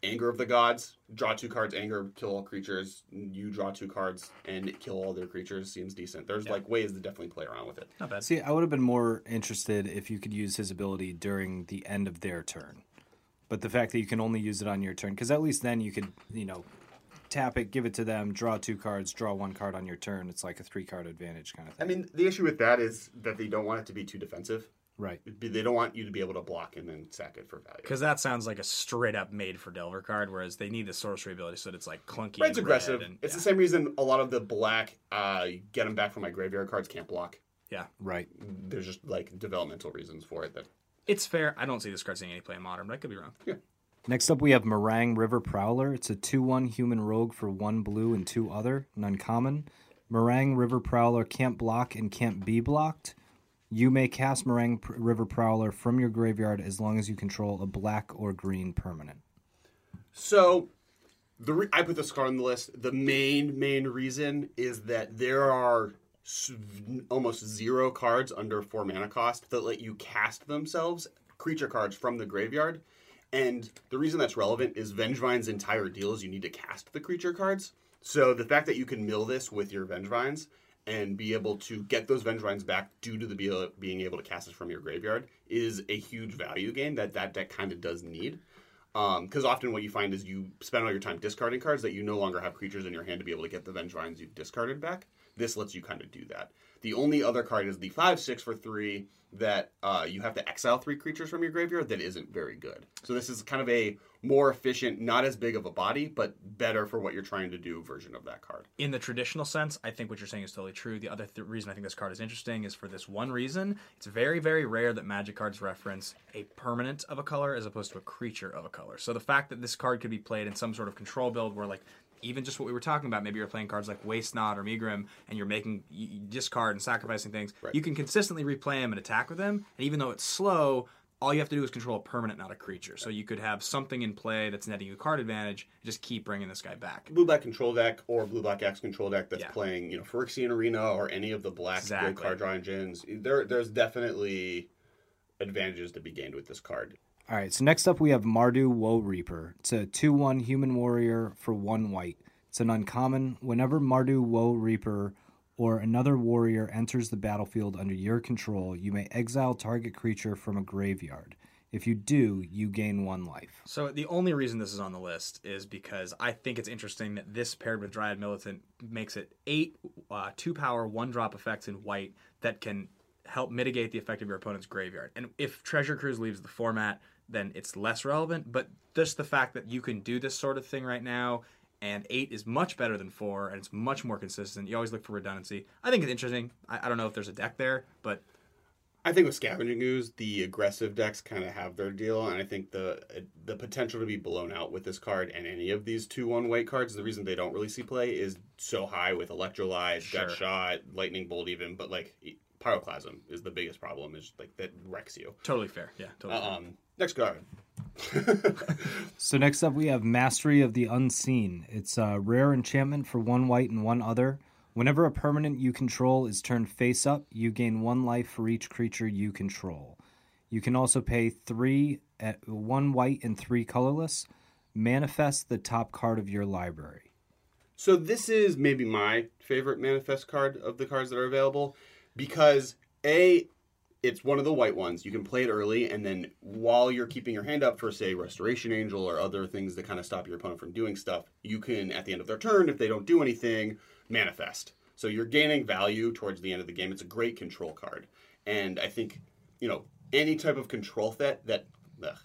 B: anger of the gods. Draw two cards, anger, kill all creatures. You draw two cards and kill all their creatures. Seems decent. There's like ways to definitely play around with it.
C: Not bad.
D: See, I would have been more interested if you could use his ability during the end of their turn. But the fact that you can only use it on your turn, because at least then you could, you know, tap it, give it to them, draw two cards, draw one card on your turn. It's like a three card advantage kind of thing.
B: I mean, the issue with that is that they don't want it to be too defensive.
D: Right.
B: They don't want you to be able to block and then sack it for value.
C: Because that sounds like a straight up made for Delver card, whereas they need the sorcery ability so that it's like clunky.
B: Red's
C: and
B: aggressive.
C: red and-
B: it's
C: yeah.
B: the same reason a lot of the black uh, get them back from my graveyard cards can't block.
C: Yeah,
D: Right.
B: There's just like developmental reasons for it that
C: it's fair. I don't see this card seeing any play in modern, but I could be wrong. Yeah.
D: Next up, we have Marang River Prowler. It's a 2 1 human rogue for one blue and two other, an uncommon. Marang River Prowler can't block and can't be blocked. You may cast Marang River Prowler from your graveyard as long as you control a black or green permanent.
B: So, the re- I put this card on the list. The main main reason is that there are s- almost zero cards under four mana cost that let you cast themselves creature cards from the graveyard. And the reason that's relevant is Vengevine's entire deal is you need to cast the creature cards. So the fact that you can mill this with your Vengevines and be able to get those Vengevines back due to the be- being able to cast it from your graveyard is a huge value gain that that deck kind of does need. Because often what you find is you spend all your time discarding cards that you no longer have creatures in your hand to be able to get the Vengevines you've discarded back. This lets you kind of do that. The only other card is the 5 6 for 3 that uh, you have to exile three creatures from your graveyard that isn't very good. So this is kind of a more efficient, not as big of a body, but better for what you're trying to do version of that card.
C: in the traditional sense, I think what you're saying is totally true. The other th- reason I think this card is interesting is for this one reason. It's very, very rare that Magic cards reference a permanent of a color as opposed to a creature of a color. So the fact that this card could be played in some sort of control build where, like, even just what we were talking about, maybe you're playing cards like Waste Not or Megrim, and you're making you discard and sacrificing things.
B: Right.
C: You can consistently replay them and attack with them, and even though it's slow, all you have to do is control a permanent, not a creature. So you could have something in play that's netting you card advantage, and just keep bringing this guy back.
B: Blue Black control deck or Blue Black X control deck that's
C: Yeah.
B: playing, you know, Phyrexian Arena or any of the black
C: Exactly.
B: good card draw engines. There, there's definitely advantages to be gained with this card.
D: All right, so next up we have Mardu Woe Reaper. It's a 2 1 human warrior for 1 white. It's an uncommon. Whenever Mardu Woe Reaper or another warrior enters the battlefield under your control, you may exile target creature from a graveyard. If you do, you gain 1 life.
C: So the only reason this is on the list is because I think it's interesting that this paired with Dryad Militant makes it eight uh, two power one drop effects in white that can help mitigate the effect of your opponent's graveyard. And if Treasure Cruise leaves the format, then it's less relevant. But just the fact that you can do this sort of thing right now. And eight is much better than four, and it's much more consistent. You always look for redundancy. I think it's interesting. I, I don't know if there's a deck there, but
B: I think with Scavenging Ooze, the aggressive decks kind of have their deal, and I think the the potential to be blown out with this card and any of these two one white cards, the reason they don't really see play is so high with Electrolyze,
C: Sure.
B: Shot, Lightning Bolt, even, but like Pyroclasm is the biggest problem. Is like that wrecks you.
C: totally fair. Yeah, totally. fair.
B: Um, next card.
D: So next up we have Mastery of the Unseen. It's a rare enchantment for 1 white and 1 other. Whenever a permanent you control is turned face up, you gain 1 life for each creature you control. You can also pay 3 at 1 white and 3 colorless. Manifest the top card of your library.
B: So this is maybe my favorite manifest card of the cards that are available because a it's one of the white ones. You can play it early and then while you're keeping your hand up for say restoration angel or other things that kind of stop your opponent from doing stuff, you can at the end of their turn if they don't do anything, manifest. So you're gaining value towards the end of the game. It's a great control card. And I think, you know, any type of control threat that ugh,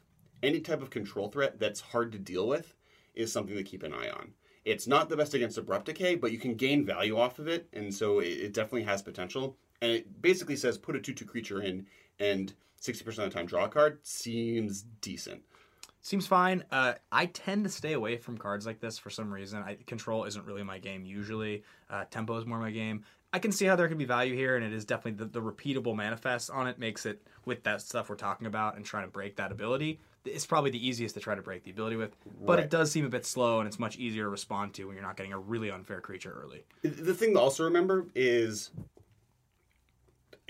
B: any type of control threat that's hard to deal with is something to keep an eye on. It's not the best against abrupt decay, but you can gain value off of it, and so it, it definitely has potential. And it basically says put a two-two creature in, and sixty percent of the time draw a card seems decent.
C: Seems fine. Uh, I tend to stay away from cards like this for some reason. I, control isn't really my game usually. Uh, tempo is more my game. I can see how there could be value here, and it is definitely the, the repeatable manifest on it makes it with that stuff we're talking about and trying to break that ability. It's probably the easiest to try to break the ability with, but
B: Right.
C: it does seem a bit slow, and it's much easier to respond to when you're not getting a really unfair creature early.
B: The thing to also remember is,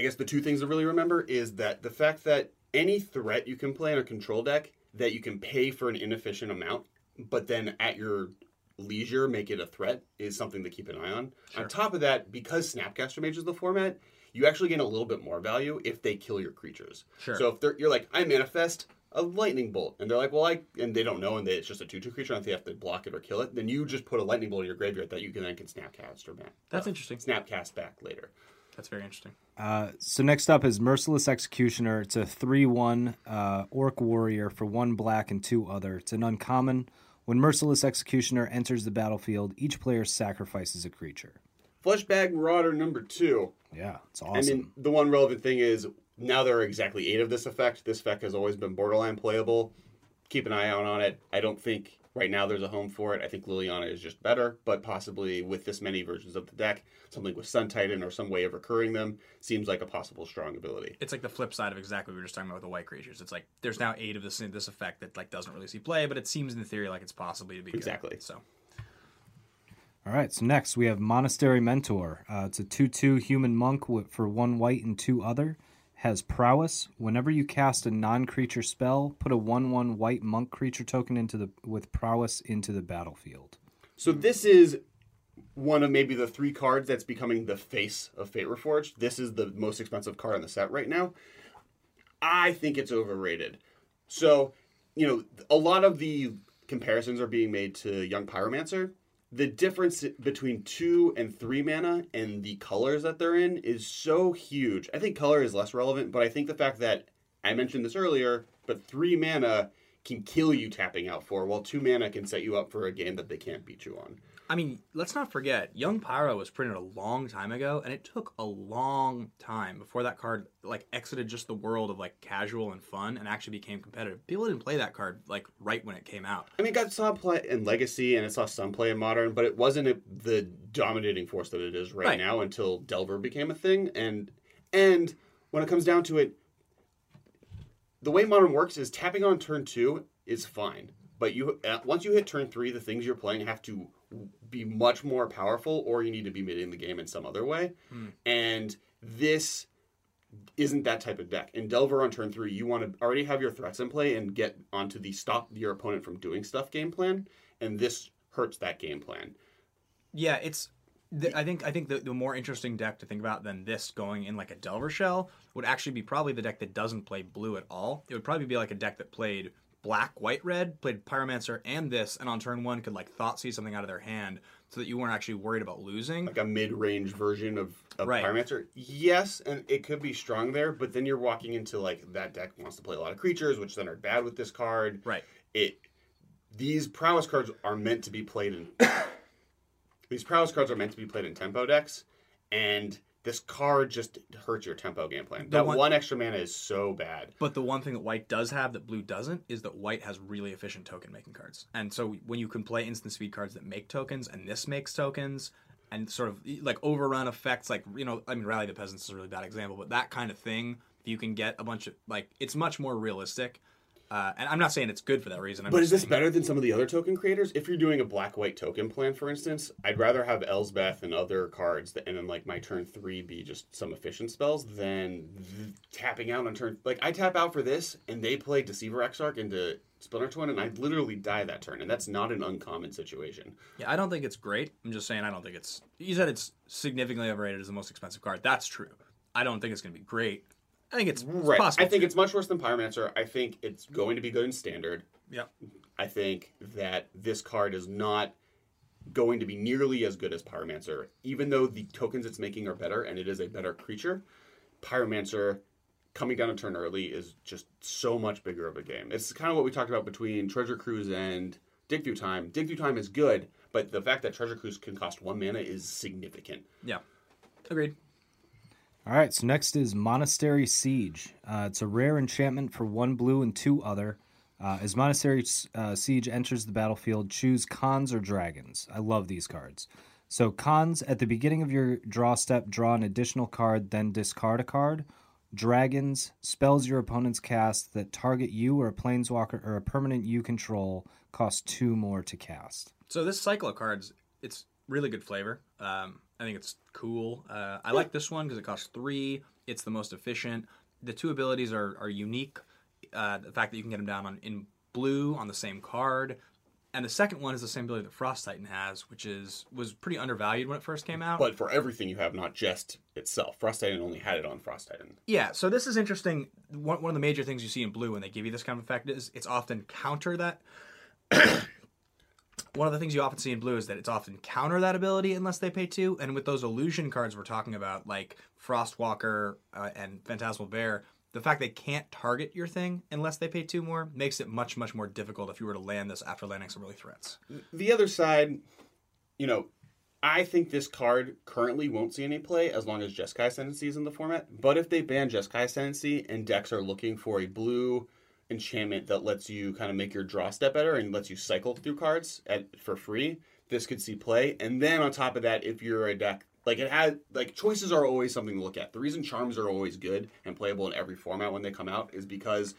B: I guess the two things to really remember is that the fact that any threat you can play in a control deck that you can pay for an inefficient amount, but then at your leisure make it a threat is something to keep an eye on. On top of that, because Snapcaster Mage is the format, you actually gain a little bit more value if they kill your creatures.
C: Sure.
B: So if they're, you're like, I manifest a lightning bolt, and they're like, well, I and they don't know, and they, it's just a two-two creature, and they have to block it or kill it. Then you just put a lightning bolt in your graveyard that you can then can snapcast or back.
C: That's interesting.
B: Snapcast back later.
C: That's very interesting.
D: Uh, so next up is Merciless Executioner. It's a 3-1 uh, Orc Warrior for 1 black and 2 other. It's an uncommon. When Merciless Executioner enters the battlefield, each player sacrifices a creature.
B: Fleshbag Marauder number two.
D: Yeah, it's awesome.
B: I mean, the one relevant thing is now there are exactly eight of this effect. This effect has always been borderline playable. Keep an eye out on it. I don't think Right now, there's a home for it. I think Liliana is just better, but possibly with this many versions of the deck, something with Sun Titan or some way of recurring them seems like a possible strong ability.
C: It's like the flip side of exactly what we were just talking about with the white creatures. It's like there's now eight of this this effect that like doesn't really see play, but it seems in theory like it's possibly to be good.
B: Exactly.
C: So
D: All right, so next we have Monastery Mentor. Uh, it's a 2 2 human monk with, for one white and two other. Has prowess. Whenever you cast a non creature spell, put a 1 1 white monk creature token into the with prowess into the battlefield.
B: So this is one of maybe the three cards that's becoming the face of Fate Reforged. This is the most expensive card on the set right now. I think it's overrated. So, you know, a lot of the comparisons are being made to Young Pyromancer. The difference between two and three mana and the colors that they're in is so huge. I think color is less relevant, but I think the fact that I mentioned this earlier, but three mana can kill you tapping out for, while two mana can set you up for a game that they can't beat you on.
C: I mean, let's not forget, Young Pyro was printed a long time ago, and it took a long time before that card like exited just the world of like casual and fun and actually became competitive. People didn't play that card like right when it came out.
B: I mean, it got saw play in Legacy and it saw some play in Modern, but it wasn't a, the dominating force that it is right,
C: Right.
B: now until Delver became a thing. And and when it comes down to it, the way Modern works is tapping on turn two is fine, but you uh, once you hit turn three, the things you're playing have to be much more powerful, or you need to be mid in the game in some other way. Hmm. And this isn't that type of deck. In Delver on turn three, you want to already have your threats in play and get onto the stop your opponent from doing stuff game plan, and this hurts that game plan.
C: Yeah, it's. The, I think I think the, the more interesting deck to think about than this going in like a Delver shell would actually be probably the deck that doesn't play blue at all. It would probably be like a deck that played black, white, red, played Pyromancer and this, and on turn one could like thought see something out of their hand so that you weren't actually worried about losing.
B: Like a mid-range version of, of
C: Right.
B: Pyromancer. Yes, and it could be strong there, but then you're walking into like that deck wants to play a lot of creatures, which then are bad with this card.
C: Right.
B: It these prowess cards are meant to be played in these prowess cards are meant to be played in tempo decks, and this card just hurts your tempo game plan. That
C: one-
B: one, extra mana is so bad.
C: But the one thing that white does have that blue doesn't is that white has really efficient token making cards. And so when you can play instant speed cards that make tokens, and this makes tokens, and sort of like overrun effects, like you know, I mean, Rally the Peasants is a really bad example, but that kind of thing, if you can get a bunch of like, it's much more realistic. Uh, and I'm not saying it's good for that reason. I'm
B: But is this better than some of the other token creators? If you're doing a black white token plan, for instance, I'd rather have Elspeth and other cards that, and then like my turn three be just some efficient spells than th- tapping out on turn. Like I tap out for this, and they play Deceiver Exarch into Splinter Twin, and I literally die that turn, and that's not an uncommon situation.
C: Yeah, I don't think it's great. I'm just saying I don't think it's. You said it's significantly overrated as the most expensive card. That's true. I don't think it's going to be great. I think it's,
B: Right.
C: possible.
B: I think it's much worse than Pyromancer. I think it's going to be good in standard.
C: Yep.
B: I think that this card is not going to be nearly as good as Pyromancer, even though the tokens it's making are better and it is a better creature. Pyromancer coming down a turn early is just so much bigger of a game. It's kind of what we talked about between Treasure Cruise and Dig Through Time. Dig Through Time is good, but the fact that Treasure Cruise can cost one mana is significant.
C: Yeah. Agreed.
D: All right, so next is Monastery Siege. Uh, it's a rare enchantment for one blue and two other. Uh, as Monastery uh, Siege enters the battlefield, choose Khans or dragons. I love these cards. So, Khans at the beginning of your draw step, draw an additional card, then discard a card. Dragons, spells your opponents cast that target you or a planeswalker or a permanent you control cost two more to cast.
C: So this cycle of cards, it's really good flavor. Um, I think it's cool. Uh, I like this one because it costs three. It's the most efficient. The two abilities are are unique. Uh, the fact that you can get them down on in blue on the same card, and the second one is the same ability that Frost Titan has, which is was pretty undervalued when it first came out.
B: But for everything you have, not just itself. Frost Titan only had it on Frost Titan.
C: Yeah, so this is interesting. One, one of the major things you see in blue when they give you this kind of effect is it's often counter that. One of the things you often see in blue is that it's often counter that ability unless they pay two. And with those illusion cards we're talking about, like Frostwalker uh, and Phantasmal Bear, the fact they can't target your thing unless they pay two more makes it much, much more difficult if you were to land this after landing some really threats.
B: the other side, you know, I think this card currently won't see any play as long as Jeskai Ascendancy is in the format. But if they ban Jeskai Ascendancy and decks are looking for a blue enchantment that lets you kind of make your draw step better and lets you cycle through cards at, for free, this could see play. And then on top of that, if you're a deck like it had like choices are always something to look at. The reason charms are always good and playable in every format when they come out is because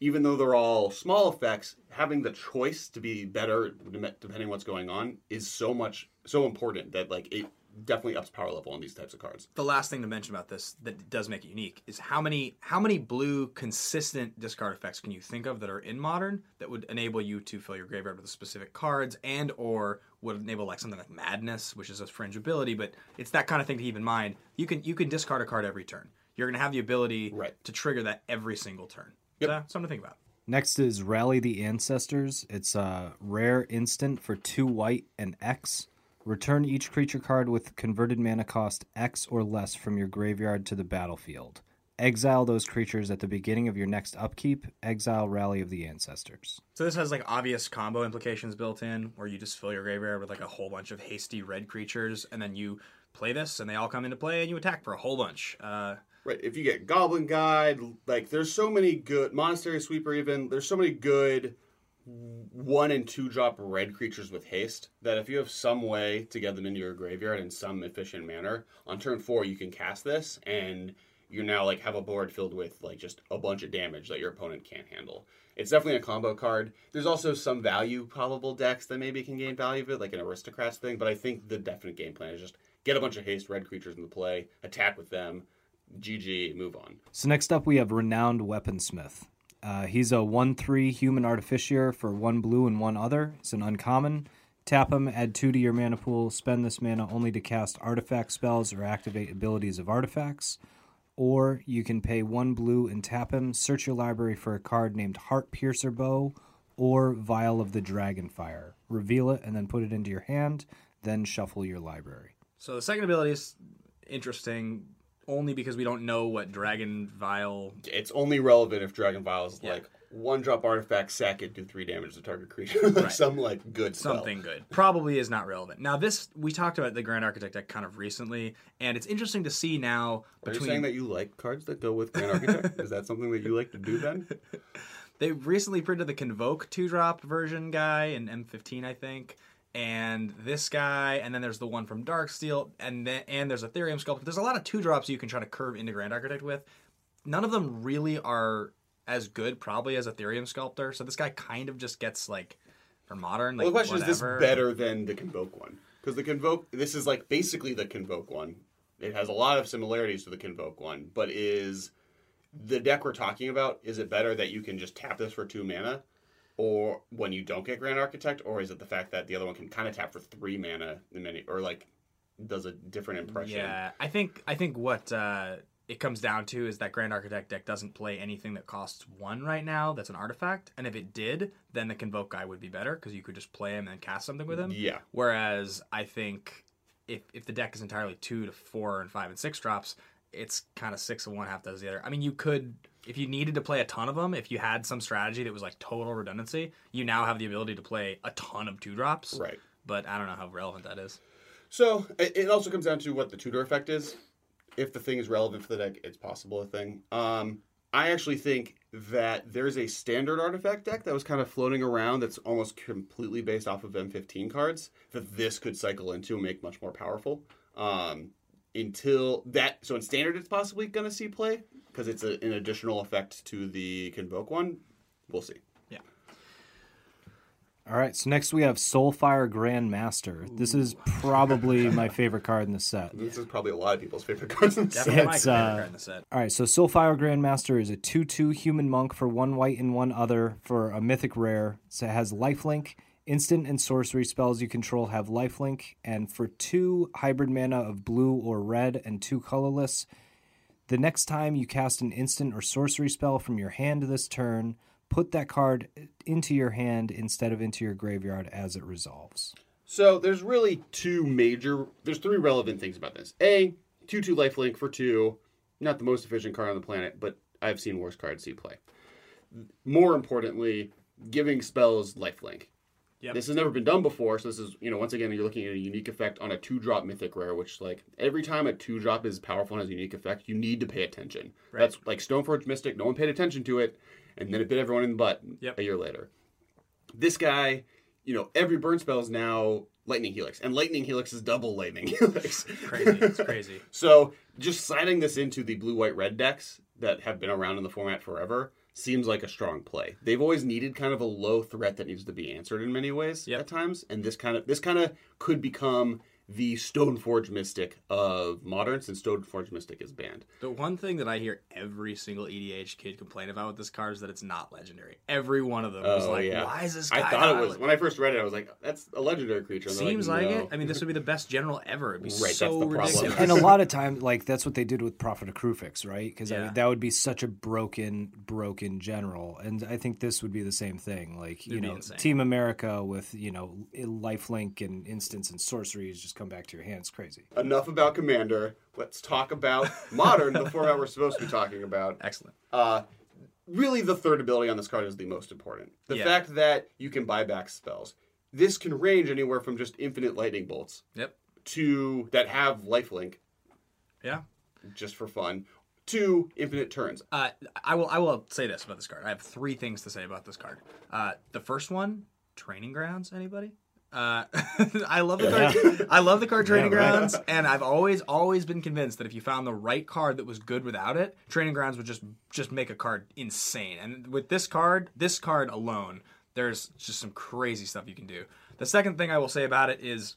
B: even though they're all small effects, having the choice to be better depending what's going on is so much so important that like it definitely ups power level on these types of cards.
C: The last thing to mention about this that does make it unique is how many how many blue consistent discard effects can you think of that are in modern that would enable you to fill your graveyard with specific cards and or would enable like something like madness, which is a fringe ability, but it's that kind of thing to keep in mind. You can you can discard a card every turn. You're gonna have the ability
B: Right.
C: to trigger that every single turn.
B: Yep.
C: So something to think about.
D: Next is Rally the Ancestors. It's a rare instant for two white and X. Return each creature card with converted mana cost X or less from your graveyard to the battlefield. Exile those creatures at the beginning of your next upkeep. Exile Rally of the Ancestors.
C: So this has like obvious combo implications built in, where you just fill your graveyard with like a whole bunch of hasty red creatures, and then you play this, and they all come into play, and you attack for a whole bunch. Uh,
B: Right. If you get Goblin Guide, like there's so many good Monastery Swiftspear even, there's so many good one and two drop red creatures with haste that if you have some way to get them into your graveyard in some efficient manner, on turn four you can cast this and you now like have a board filled with like just a bunch of damage that your opponent can't handle. It's definitely a combo card. There's also some value probable decks that maybe can gain value of it, like an aristocrats thing, but I think the definite game plan is just get a bunch of haste red creatures into play, attack with them, GG, move on.
D: So next up we have Renowned Weaponsmith. Uh, he's a 1 3 human artificier for 1 blue and 1 other. It's an uncommon. Tap him, add 2 to your mana pool, spend this mana only to cast artifact spells or activate abilities of artifacts. Or you can pay 1 blue and tap him, search your library for a card named Heart Piercer Bow or Vial of the Dragonfire. Reveal it and then put it into your hand, then shuffle your library.
C: so the second ability is interesting only because we don't know what Dragon Vial.
B: It's only relevant if Dragon Vial is
C: Yeah.
B: like one drop artifact, sack it, do three damage to target creature. like
C: Right.
B: some like good spell.
C: Something good. Probably is not relevant. Now, this, we talked about the Grand Architect deck kind of recently, and it's interesting to see now
B: Are you
C: between.
B: saying that you like cards that go with Grand Architect? is that something that you like to do then?
C: They recently printed the Convoke two drop version guy in M15, I think, and this guy, and then there's the one from Darksteel, and then and there's Etherium Sculptor. There's a lot of two drops you can try to curve into Grand Architect with. None of them really are as good, probably as Etherium Sculptor. So this guy kind of just gets like for modern. Like
B: well, the question
C: whatever.
B: is this better than the Convoke one? Because the Convoke, this is like basically the Convoke one. It has a lot of similarities to the Convoke one, but is the deck we're talking about? Is it better that you can just tap this for two mana, or when you don't get Grand Architect, or is it the fact that the other one can kind of tap for three mana in many, or like does a different impression?
C: Yeah, I think I think what uh, it comes down to is that Grand Architect deck doesn't play anything that costs one right now. That's an artifact, and if it did, then the Convoke guy would be better because you could just play him and cast something with him.
B: Yeah.
C: Whereas I think if if the deck is entirely two to four and five and six drops, it's kind of six of one, half does the other. I mean, you could if you needed to play a ton of them, if you had some strategy that was like total redundancy, you now have the ability to play a ton of two drops.
B: Right.
C: But I don't know how relevant that is.
B: So it, also comes down to what the tutor effect is. If the thing is relevant for the deck, it's possible a thing. Um, I actually think that there's a standard artifact deck that was kind of floating around that's almost completely based off of M15 cards that this could cycle into and make much more powerful. Um, until that, so in standard, it's possibly going to see play because it's a, an additional effect to the convoke one. We'll see. Yeah.
D: All right, so next we have Soulfire Grandmaster. This is probably my favorite card in the set.
B: This is probably a lot of people's favorite cards in the set.
C: Definitely my
D: It's,
C: favorite
D: uh,
C: card in the set.
D: All right, so Soulfire Grandmaster is a 2 2 human monk for one white and one other for a mythic rare. So it has lifelink. Instant and sorcery spells you control have lifelink. And for two hybrid mana of blue or red and two colorless, the next time you cast an instant or sorcery spell from your hand this turn, put that card into your hand instead of into your graveyard as it resolves.
B: So there's really two major. There's three relevant things about this. A two two lifelink for two, not the most efficient card on the planet, but I've seen worse cards see play. More importantly, giving spells lifelink.
C: Yep.
B: This has never been done before, so this is you know once again you're looking at a unique effect on a two drop mythic rare, which like every time a two drop is powerful and has a unique effect, you need to pay attention.
C: Right.
B: That's like Stoneforge Mystic. No one paid attention to it, and then it bit everyone in the butt
C: Yep.
B: a year later. This guy, you know, every burn spell is now Lightning Helix, and Lightning Helix is double Lightning Helix.
C: Crazy. It's crazy.
B: So just sliding this into the blue white red decks that have been around in the format forever seems like a strong play. They've always needed kind of a low threat that needs to be answered in many ways
C: Yep.
B: at times, and this kind of this kind of could become the Stoneforge Mystic of modern since Stoneforge Mystic is banned.
C: The one thing that I hear every single EDH kid complain about with this card is that it's not legendary. Every one of them was
B: Oh,
C: like,
B: yeah.
C: "Why is this guy?"
B: I thought
C: not
B: it was when I first read it. I was like, "That's a legendary creature." And
C: Seems like,
B: no.
C: it. I mean, this would be the best general ever. It'd be
B: Right, that's
C: so
B: the problem.
C: ridiculous.
D: and a lot of times, like that's what they did with Prophet of Kruphix, right? Because I mean, that would be such a broken, broken general, and I think this would be the same thing. Like you
C: It'd be
D: know,
C: insane.
D: Team America with you know lifelink and instants and sorceries just come back to your hands, crazy.
B: Enough about Commander. Let's talk about modern, the format we're supposed to be talking about.
C: Excellent.
B: Uh, really, the third ability on this card is the most important. The
C: Yeah.
B: fact that you can buy back spells. This can range anywhere from just infinite lightning bolts
C: Yep.
B: to that have lifelink
C: Yeah.
B: just for fun to infinite turns.
C: Uh, I will. I will say this about this card. I have three things to say about this card. Uh, the first one, training grounds. Anybody? Uh, I love the card. I love the card training
D: Yeah, right.
C: grounds, and I've always always been convinced that if you found the right card that was good without it, training grounds would just just make a card insane. And with this card, this card alone, there's just some crazy stuff you can do. The second thing I will say about it is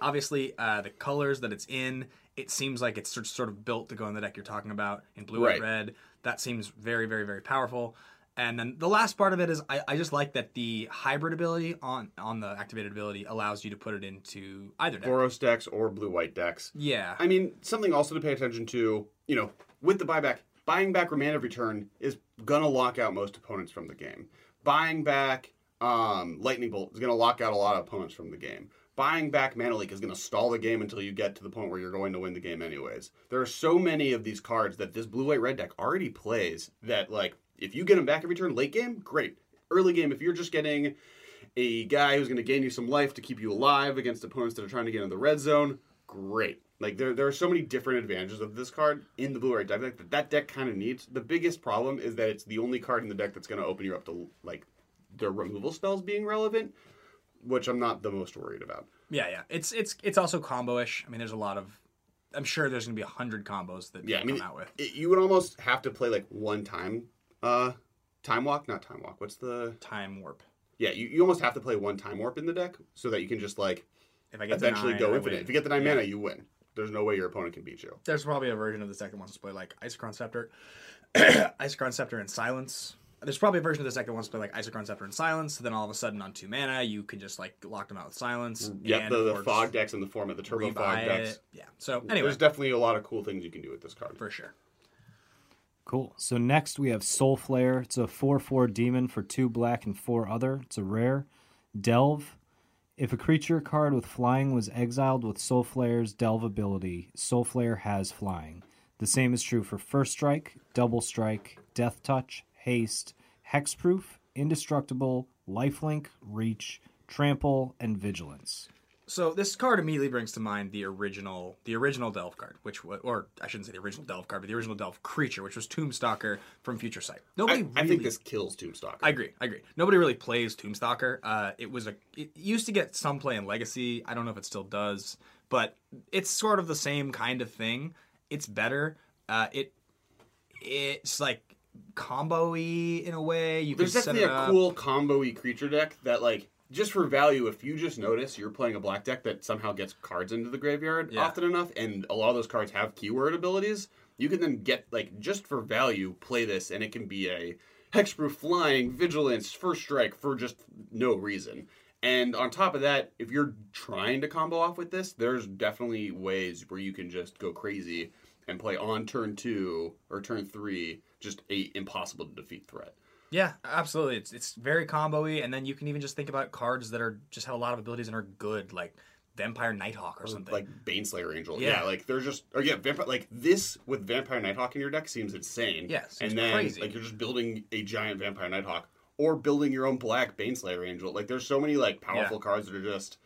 C: obviously uh, the colors that it's in it seems like it's sort sort of built to go in the deck you're talking about in blue
B: Right.
C: and red that seems very very very powerful and then the last part of it is I, I just like that the hybrid ability on on the activated ability allows you to put it into either deck
B: Boros decks or blue white decks.
C: yeah
B: I mean, something also to pay attention to, you know, with the buyback, buying back Remand of Return is gonna lock out most opponents from the game. Buying back um, Lightning Bolt is gonna lock out a lot of opponents from the game. Buying back Mana Leak is gonna stall the game until you get to the point where you're going to win the game anyways. There are so many of these cards that this blue white red deck already plays that like if you get them back every turn late game, great. Early game, if you're just getting a guy who's going to gain you some life to keep you alive against opponents that are trying to get in the red zone, great. Like there, there are so many different advantages of this card in the blue red deck that that deck kind of needs. The biggest problem is that it's the only card in the deck that's going to open you up to like the removal spells being relevant, which I'm not the most worried about.
C: yeah yeah it's it's it's also combo-ish i mean there's a lot of i'm sure there's gonna be a hundred combos that
B: Yeah, I mean,
C: come out with
B: it- you would almost have to play like one time, uh, time walk, not time walk. What's the?
C: time warp
B: Yeah, you, you almost have to play one time warp in the deck so that you can just like
C: if i get to
B: eventually
C: nine,
B: go infinite. If you get the nine
C: Yeah.
B: mana, you win. There's no way your opponent can beat you.
C: There's probably a version of the deck that wants to play like Isochron Scepter, Isochron Scepter and Silence. There's probably a version of this deck that wants to play like Isochron Scepter and Silence. Then all of a sudden on two mana, you can just like lock them out with Silence.
B: Mm,
C: yeah,
B: the, the fog decks in the form of the turbo fog
C: rebuy
B: decks.
C: it. Yeah. So anyway,
B: There's definitely a lot of cool things you can do with this card.
C: for sure.
D: Cool. So next we have Soulflayer. It's a 4 4 demon for 2 black and 4 other. It's a rare. Delve. If a creature card with flying was exiled with Soulflayer's Delve ability, Soulflayer has flying. The same is true for First Strike, Double Strike, Death Touch, Haste, Hexproof, Indestructible, Lifelink, Reach, Trample, and Vigilance.
C: So this card immediately brings to mind the original, the original Delve card, which was, or I shouldn't say the original Delve card, but the original Delve creature, which was Tombstalker from Future Sight. Nobody
B: I,
C: really
B: I think this kills Tombstalker.
C: I agree. I agree. Nobody really plays Tombstalker. Uh, it was a. It used to get some play in Legacy. I don't know if it still does, but it's sort of the same kind of thing. It's better. Uh, it it's like combo-y in a way. You
B: There's definitely
C: it
B: a cool combo-y creature deck that, like, just for value, if you just notice you're playing a black deck that somehow gets cards into the graveyard
C: Yeah.
B: often enough, and a lot of those cards have keyword abilities, you can then get, like, just for value, play this, and it can be a hexproof flying, vigilance, first strike for just no reason. And on top of that, if you're trying to combo off with this, there's definitely ways where you can just go crazy and play on turn two or turn three, just a impossible to defeat threat.
C: Yeah, absolutely. It's it's very combo-y, and then you can even just think about cards that are just have a lot of abilities and are good, like Vampire Nighthawk or something.
B: like Baneslayer Angel.
C: Yeah.
B: Yeah, like they're just or yeah, vampire like this with Vampire Nighthawk in your deck seems insane.
C: Yeah, seems
B: and then
C: crazy.
B: like you're just building a giant Vampire Nighthawk or building your own black Baneslayer Angel. Like there's so many like powerful
C: Yeah.
B: cards that are just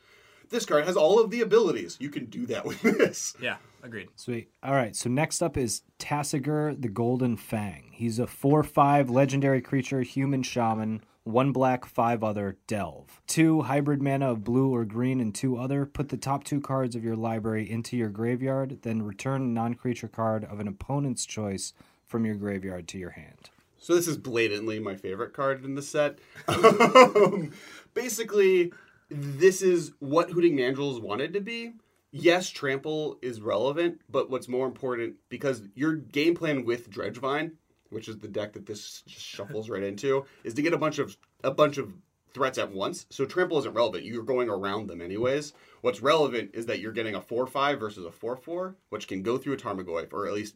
B: this card has all of the abilities. You can do that with this.
C: Yeah, agreed.
D: Sweet. All right. So next up is Tasigur the Golden Fang. He's a 4 5 legendary creature, human shaman, one black, five other, delve. Two hybrid mana of blue or green and two other. Put the top two cards of your library into your graveyard, then return a non creature card of an opponent's choice from your graveyard to your hand.
B: So this is blatantly my favorite card in the set. Um, Basically, this is what Hooting Mandrills wanted to be. Yes, trample is relevant, but what's more important because your game plan with Dredgevine, which is the deck that this just shuffles right into, is to get a bunch of a bunch of threats at once. So trample isn't relevant. You're going around them anyways. What's relevant is that you're getting a 4-5 versus a 4-4, which can go through a Tarmogoyf, or at least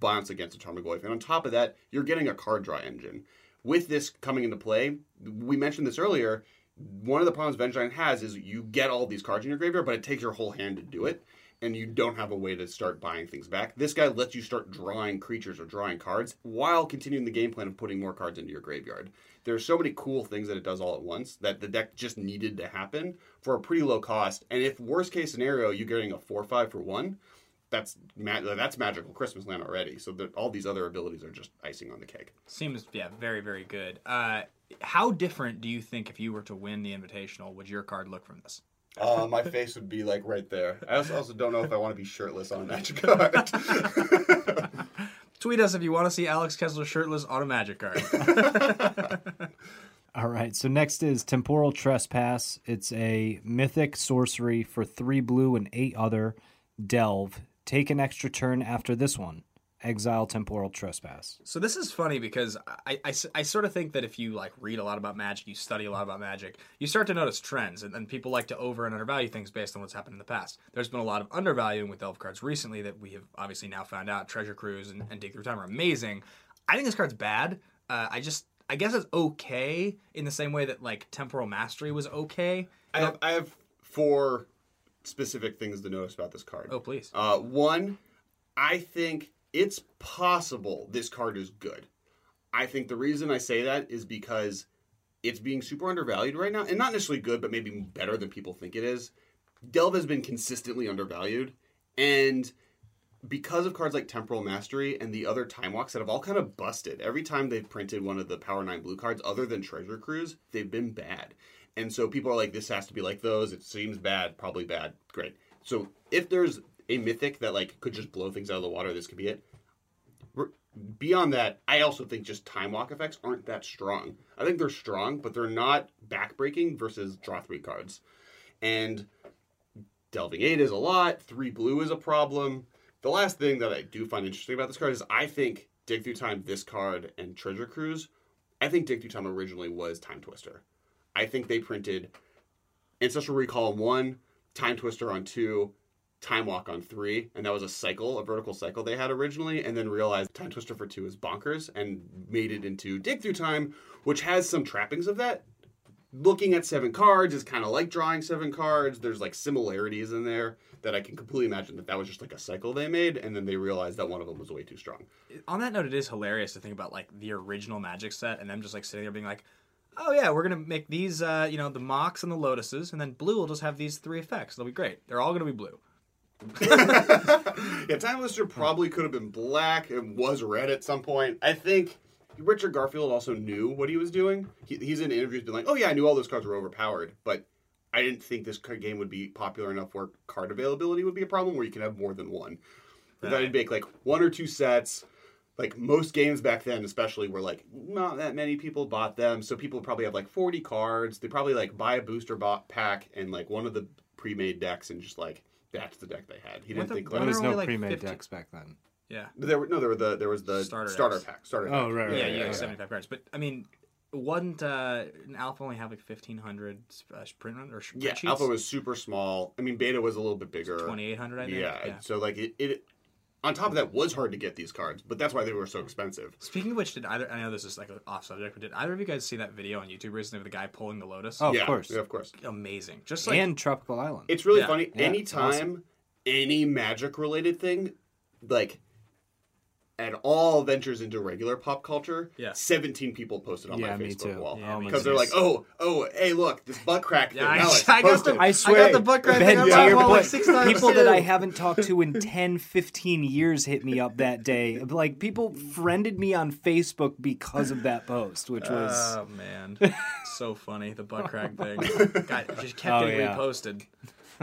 B: bounce against a Tarmogoyf. And on top of that, you're getting a card draw engine. With this coming into play, we mentioned this earlier, one of the problems Vengine has is you get all these cards in your graveyard, but it takes your whole hand to do it, and you don't have a way to start buying things back. This guy lets you start drawing creatures or drawing cards while continuing the game plan of putting more cards into your graveyard. There are so many cool things that it does all at once that the deck just needed to happen for a pretty low cost. And if worst case scenario you're getting a four five for one, that's ma- that's magical Christmas land already. So all these other abilities are just icing on the cake.
C: Seems yeah, very very good. Uh, how different do you think if you were to win the invitational would your card look from this?
B: Uh, my face would be like right there. I also, also don't know if I want to be shirtless on a magic card.
C: Tweet us if you want to see Alex Kessler shirtless on a magic card.
D: All right, so next is Temporal Trespass. It's a mythic sorcery for three blue and eight other. Delve. Take an extra turn after this one. Exile Temporal Trespass.
C: So this is funny because I, I, I sort of think that if you like read a lot about magic, you study a lot about magic, you start to notice trends, and, and people like to over and undervalue things based on what's happened in the past. There's been a lot of undervaluing with delve cards recently that we have obviously now found out. Treasure Cruise and, and Dig Through Time are amazing. I think this card's bad. Uh, I just I guess it's okay in the same way that like Temporal Mastery was okay.
B: I have I have four specific things to notice about this card.
C: Oh please.
B: Uh, one, I think it's possible this card is good. I think the reason I say that is because it's being super undervalued right now, and not necessarily good, but maybe better than people think it is. Delve has been consistently undervalued, and because of cards like Temporal Mastery and the other Time Walks that have all kind of busted, every time they've printed one of the Power 9 blue cards other than Treasure Cruise, they've been bad. And so people are like, this has to be like those. It seems bad, probably bad. Great. So if there's a mythic that like could just blow things out of the water, this could be it. Beyond that, I also think just time walk effects aren't that strong. I think they're strong, but they're not backbreaking versus draw three cards. And delving eight is a lot. Three blue is a problem. The last thing that I do find interesting about this card is I think Dig Through Time, this card, and Treasure Cruise. I think Dig Through Time originally was Timetwister. I think they printed Ancestral Recall on one, Timetwister on two, Time Walk on three, and that was a cycle, a vertical cycle they had originally, and then realized Timetwister for two is bonkers and made it into Dig Through Time, which has some trappings of that. Looking at seven cards is kind of like drawing seven cards. There's like similarities in there that I can completely imagine that that was just like a cycle they made, and then they realized that one of them was way too strong.
C: on that note, it is hilarious to think about like the original Magic set and them just like sitting there being like, "Oh yeah, we're gonna make these, uh, you know, the mocks and the lotuses, and then blue will just have these three effects. They'll be great. They're all gonna be blue."
B: yeah, Timetwister probably could have been black and was red at some point. I think Richard Garfield also knew what he was doing. He, he's in interviews been like, "Oh yeah, I knew all those cards were overpowered, but I didn't think this card game would be popular enough where card availability would be a problem where you can have more than one. That I'd make like one or two sets. Like most games back then, especially, were like not that many people bought them, so people probably have like forty cards. They probably like buy a booster bot pack and like one of the pre-made decks, and just like that's the deck they had. He didn't
C: the-
B: think
C: what
D: There was no
C: like
D: pre-made
C: 50
D: decks back then.
C: Yeah.
B: there were no, there were the there was the
C: Starter
B: starter,
C: decks.
B: pack. Starter.
D: Oh,
B: deck.
D: right, right,
C: Yeah,
D: right,
C: you
D: right.
C: have 75 cards. But I mean, wasn't uh, an alpha only have like 1500 uh, print run or sh-
B: Yeah,
C: sheets?
B: alpha was super small. I mean, beta was a little bit bigger.
C: 2800, I think.
B: Yeah, so like it, it. On top of that, was hard to get these cards, but that's why they were so expensive.
C: Speaking of which, did either I know this is like an off subject, but did either of you guys see that video on YouTube recently of the guy pulling the lotus?
D: Oh,
B: yeah,
D: of course.
B: yeah, of course.
C: amazing! Just like
D: and Tropical Island.
B: It's really
C: Yeah.
B: funny.
D: Yeah,
B: Anytime
D: awesome.
B: any magic related thing, like at all ventures into regular pop culture,
C: Yeah.
B: 17 people posted on
D: Yeah,
B: my
D: me
B: Facebook
D: too.
B: wall.
C: Yeah, me
B: because they're like, oh, oh, hey, look, this butt crack thing.
C: Yeah, I-
B: Alex,
C: I got the-
B: it."
D: I swear,
C: got the butt crack
D: Ben,
C: thing on
D: to
C: my
D: your
C: wall like
D: point,
C: six times
D: people that I haven't talked to in 10, 15 years hit me up that day. Like people friended me on Facebook because of that post, which was
C: Oh man, so funny the butt crack thing. God, just kept
D: Oh,
C: getting
D: yeah.
C: reposted.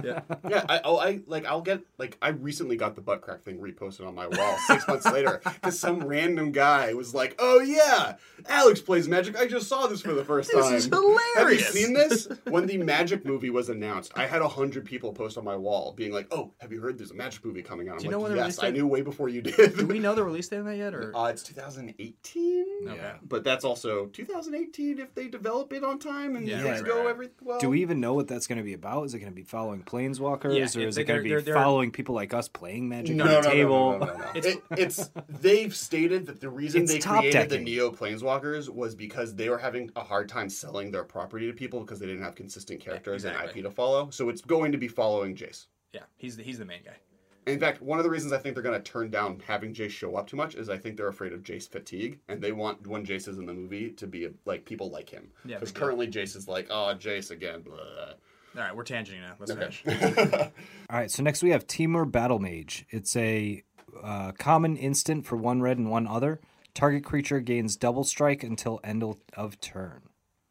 C: Yeah,
B: Yeah, I, oh, I like I'll get like I recently got the butt crack thing reposted on my wall six months later because some random guy was like, "Oh yeah, Alex plays Magic. I just saw this for the first
C: This
B: time.
C: is
B: Have you seen this?" When the Magic movie was announced, I had a hundred people post on my wall being like, "Oh, have you heard there's a Magic movie coming out?" I'm
C: Do you
B: like,
C: know when the
B: "Yes, I
C: date-
B: knew way before you did."
C: do we know the release date on that yet? Or
B: Uh, it's 2018.
C: Okay.
B: Yeah, but that's also 2018 if they develop it on time and
C: Yeah,
B: things
C: right,
B: go
C: right, right.
B: every well.
D: Do we even know what that's going to be about? Is it going to be following planeswalkers,
C: Yeah,
D: or is
C: they-
D: it going to
C: they're-
D: be
C: they're-
D: following people like us playing Magic
B: No,
D: on
B: no,
D: the
B: no,
D: table?
B: no, no, no, no.
C: It's-
B: It- it's they've stated that the reason
D: It's
B: they
D: top
B: created the. Neo Planeswalkers was because they were having a hard time selling their property to people because they didn't have consistent characters and
C: exactly.
B: IP to follow. So it's going to be following Jace.
C: yeah, he's the, he's the main guy.
B: In fact, one of the reasons I think they're going to turn down having Jace show up too much is I think they're afraid of Jace fatigue, and they want when Jace is in the movie to be like people like him. Because
C: big deal.
B: currently Jace is like, oh, Jace again. Blah.
C: All right, we're tangenting now. Let's
B: Okay.
C: finish.
D: All right, so next we have Temur Battle Rage. It's a uh, common instant for one red and one other. Target creature gains double strike until end of- of turn.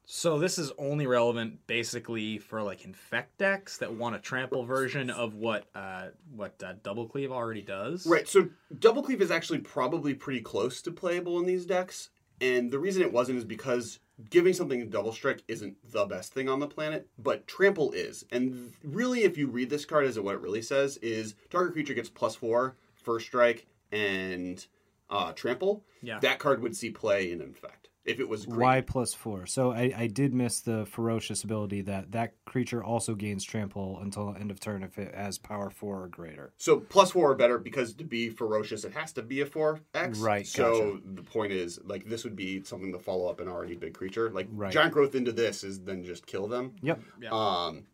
C: So this is only relevant basically for like infect decks that want a trample version of what uh, what uh, double cleave already does.
B: Right. So double cleave is actually probably pretty close to playable in these decks, and the reason it wasn't is because giving something a double strike isn't the best thing on the planet, but trample is. And really, if you read this card as it what it really says is target creature gets plus four, first strike, and uh, trample.
C: Yeah.
B: That card would see play in infect if it was green.
D: Y plus four. So I, I did miss the ferocious ability that that creature also gains trample until end of turn if it has power four or greater.
B: So plus four or better because to be ferocious, it has to be a four X.
D: Right,
B: So the point is, like, this would be something to follow up an already big creature. Like
D: Right.
B: giant growth into this is then just kill them.
D: Yep.
C: Yeah.
B: Um,